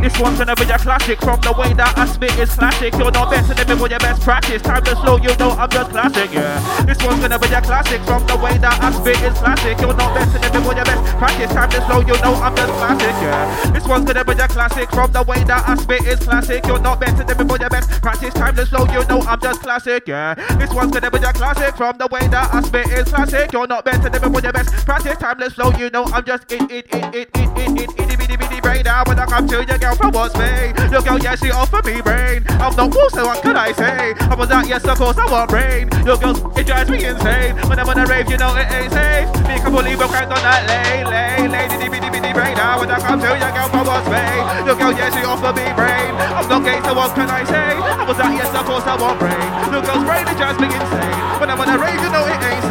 This one's gonna be a classic from the way that I spit is classic. You're not better than me for your best practice. Time to slow, you know I'm just classic, yeah. This one's gonna be a classic from the way that I spit is classic. You're not better than me for your best practice. Time to slow, you know I'm just classic, yeah. This one's gonna be a classic from the way that I spit is classic. You're not better than me for your best practice. Time to slow, you know I'm just classic, yeah. This one's gonna be a classic from the way that I spit is classic. You're not better than me for your best practice. Time to slow, you know I'm just it it it it it it it itty bitty bitty brain out when I come to your girl from what's me. Your girl, yeah, she offer me brain. I'm not wool, so what could I say? I was out, yes, of course I want brain. Your girl, it drives me insane. When I'm on a rave, you know it ain't safe. Me can believe I'm cranked on that lay, lay, lay, ditty bitty bitty brain out when I come to your girl from what's me. Your girl, yeah, she offer me brain. I'm not gay, so what can I say? I was out, yes, of course I want brain. Your girl's brain, it drives me insane. When I'm on a rave, you know it ain't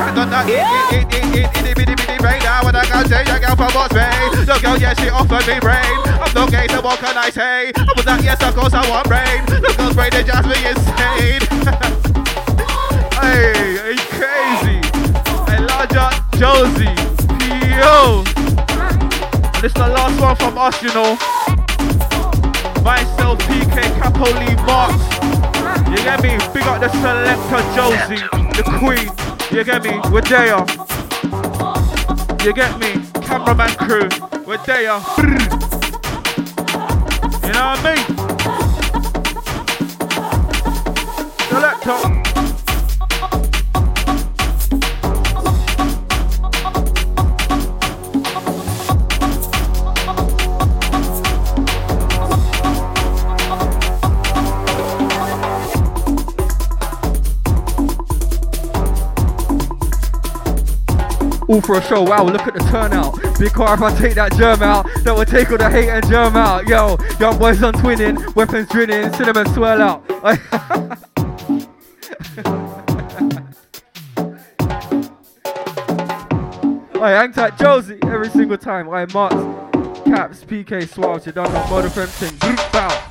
it, itty bitty bitty brain out when I to your girl from. Your girl, yeah, she offered me brain. I'm not gay, so what can I say? I was like, yes, of course I want brain. The girl's brain, they just me insane. hey, are you crazy? Elijah Josie, yo. And this the last one from us, you know. Myself, PK, Capoli, Marks. You get me? Big up the selector Josie, the queen. You get me? We're there. You get me? Cameraman crew, we're there. Brrr. You know what I mean? Selector. All for a show, wow, look at the turnout. Big car if I take that germ out, that will take all the hate and germ out. Yo, young boys on twinning, weapons drilling, cinnamon swirl out. I hang tight Josie every single time. I Marks, Caps, PK, Swabs, you don't know, Fem thing. Bow.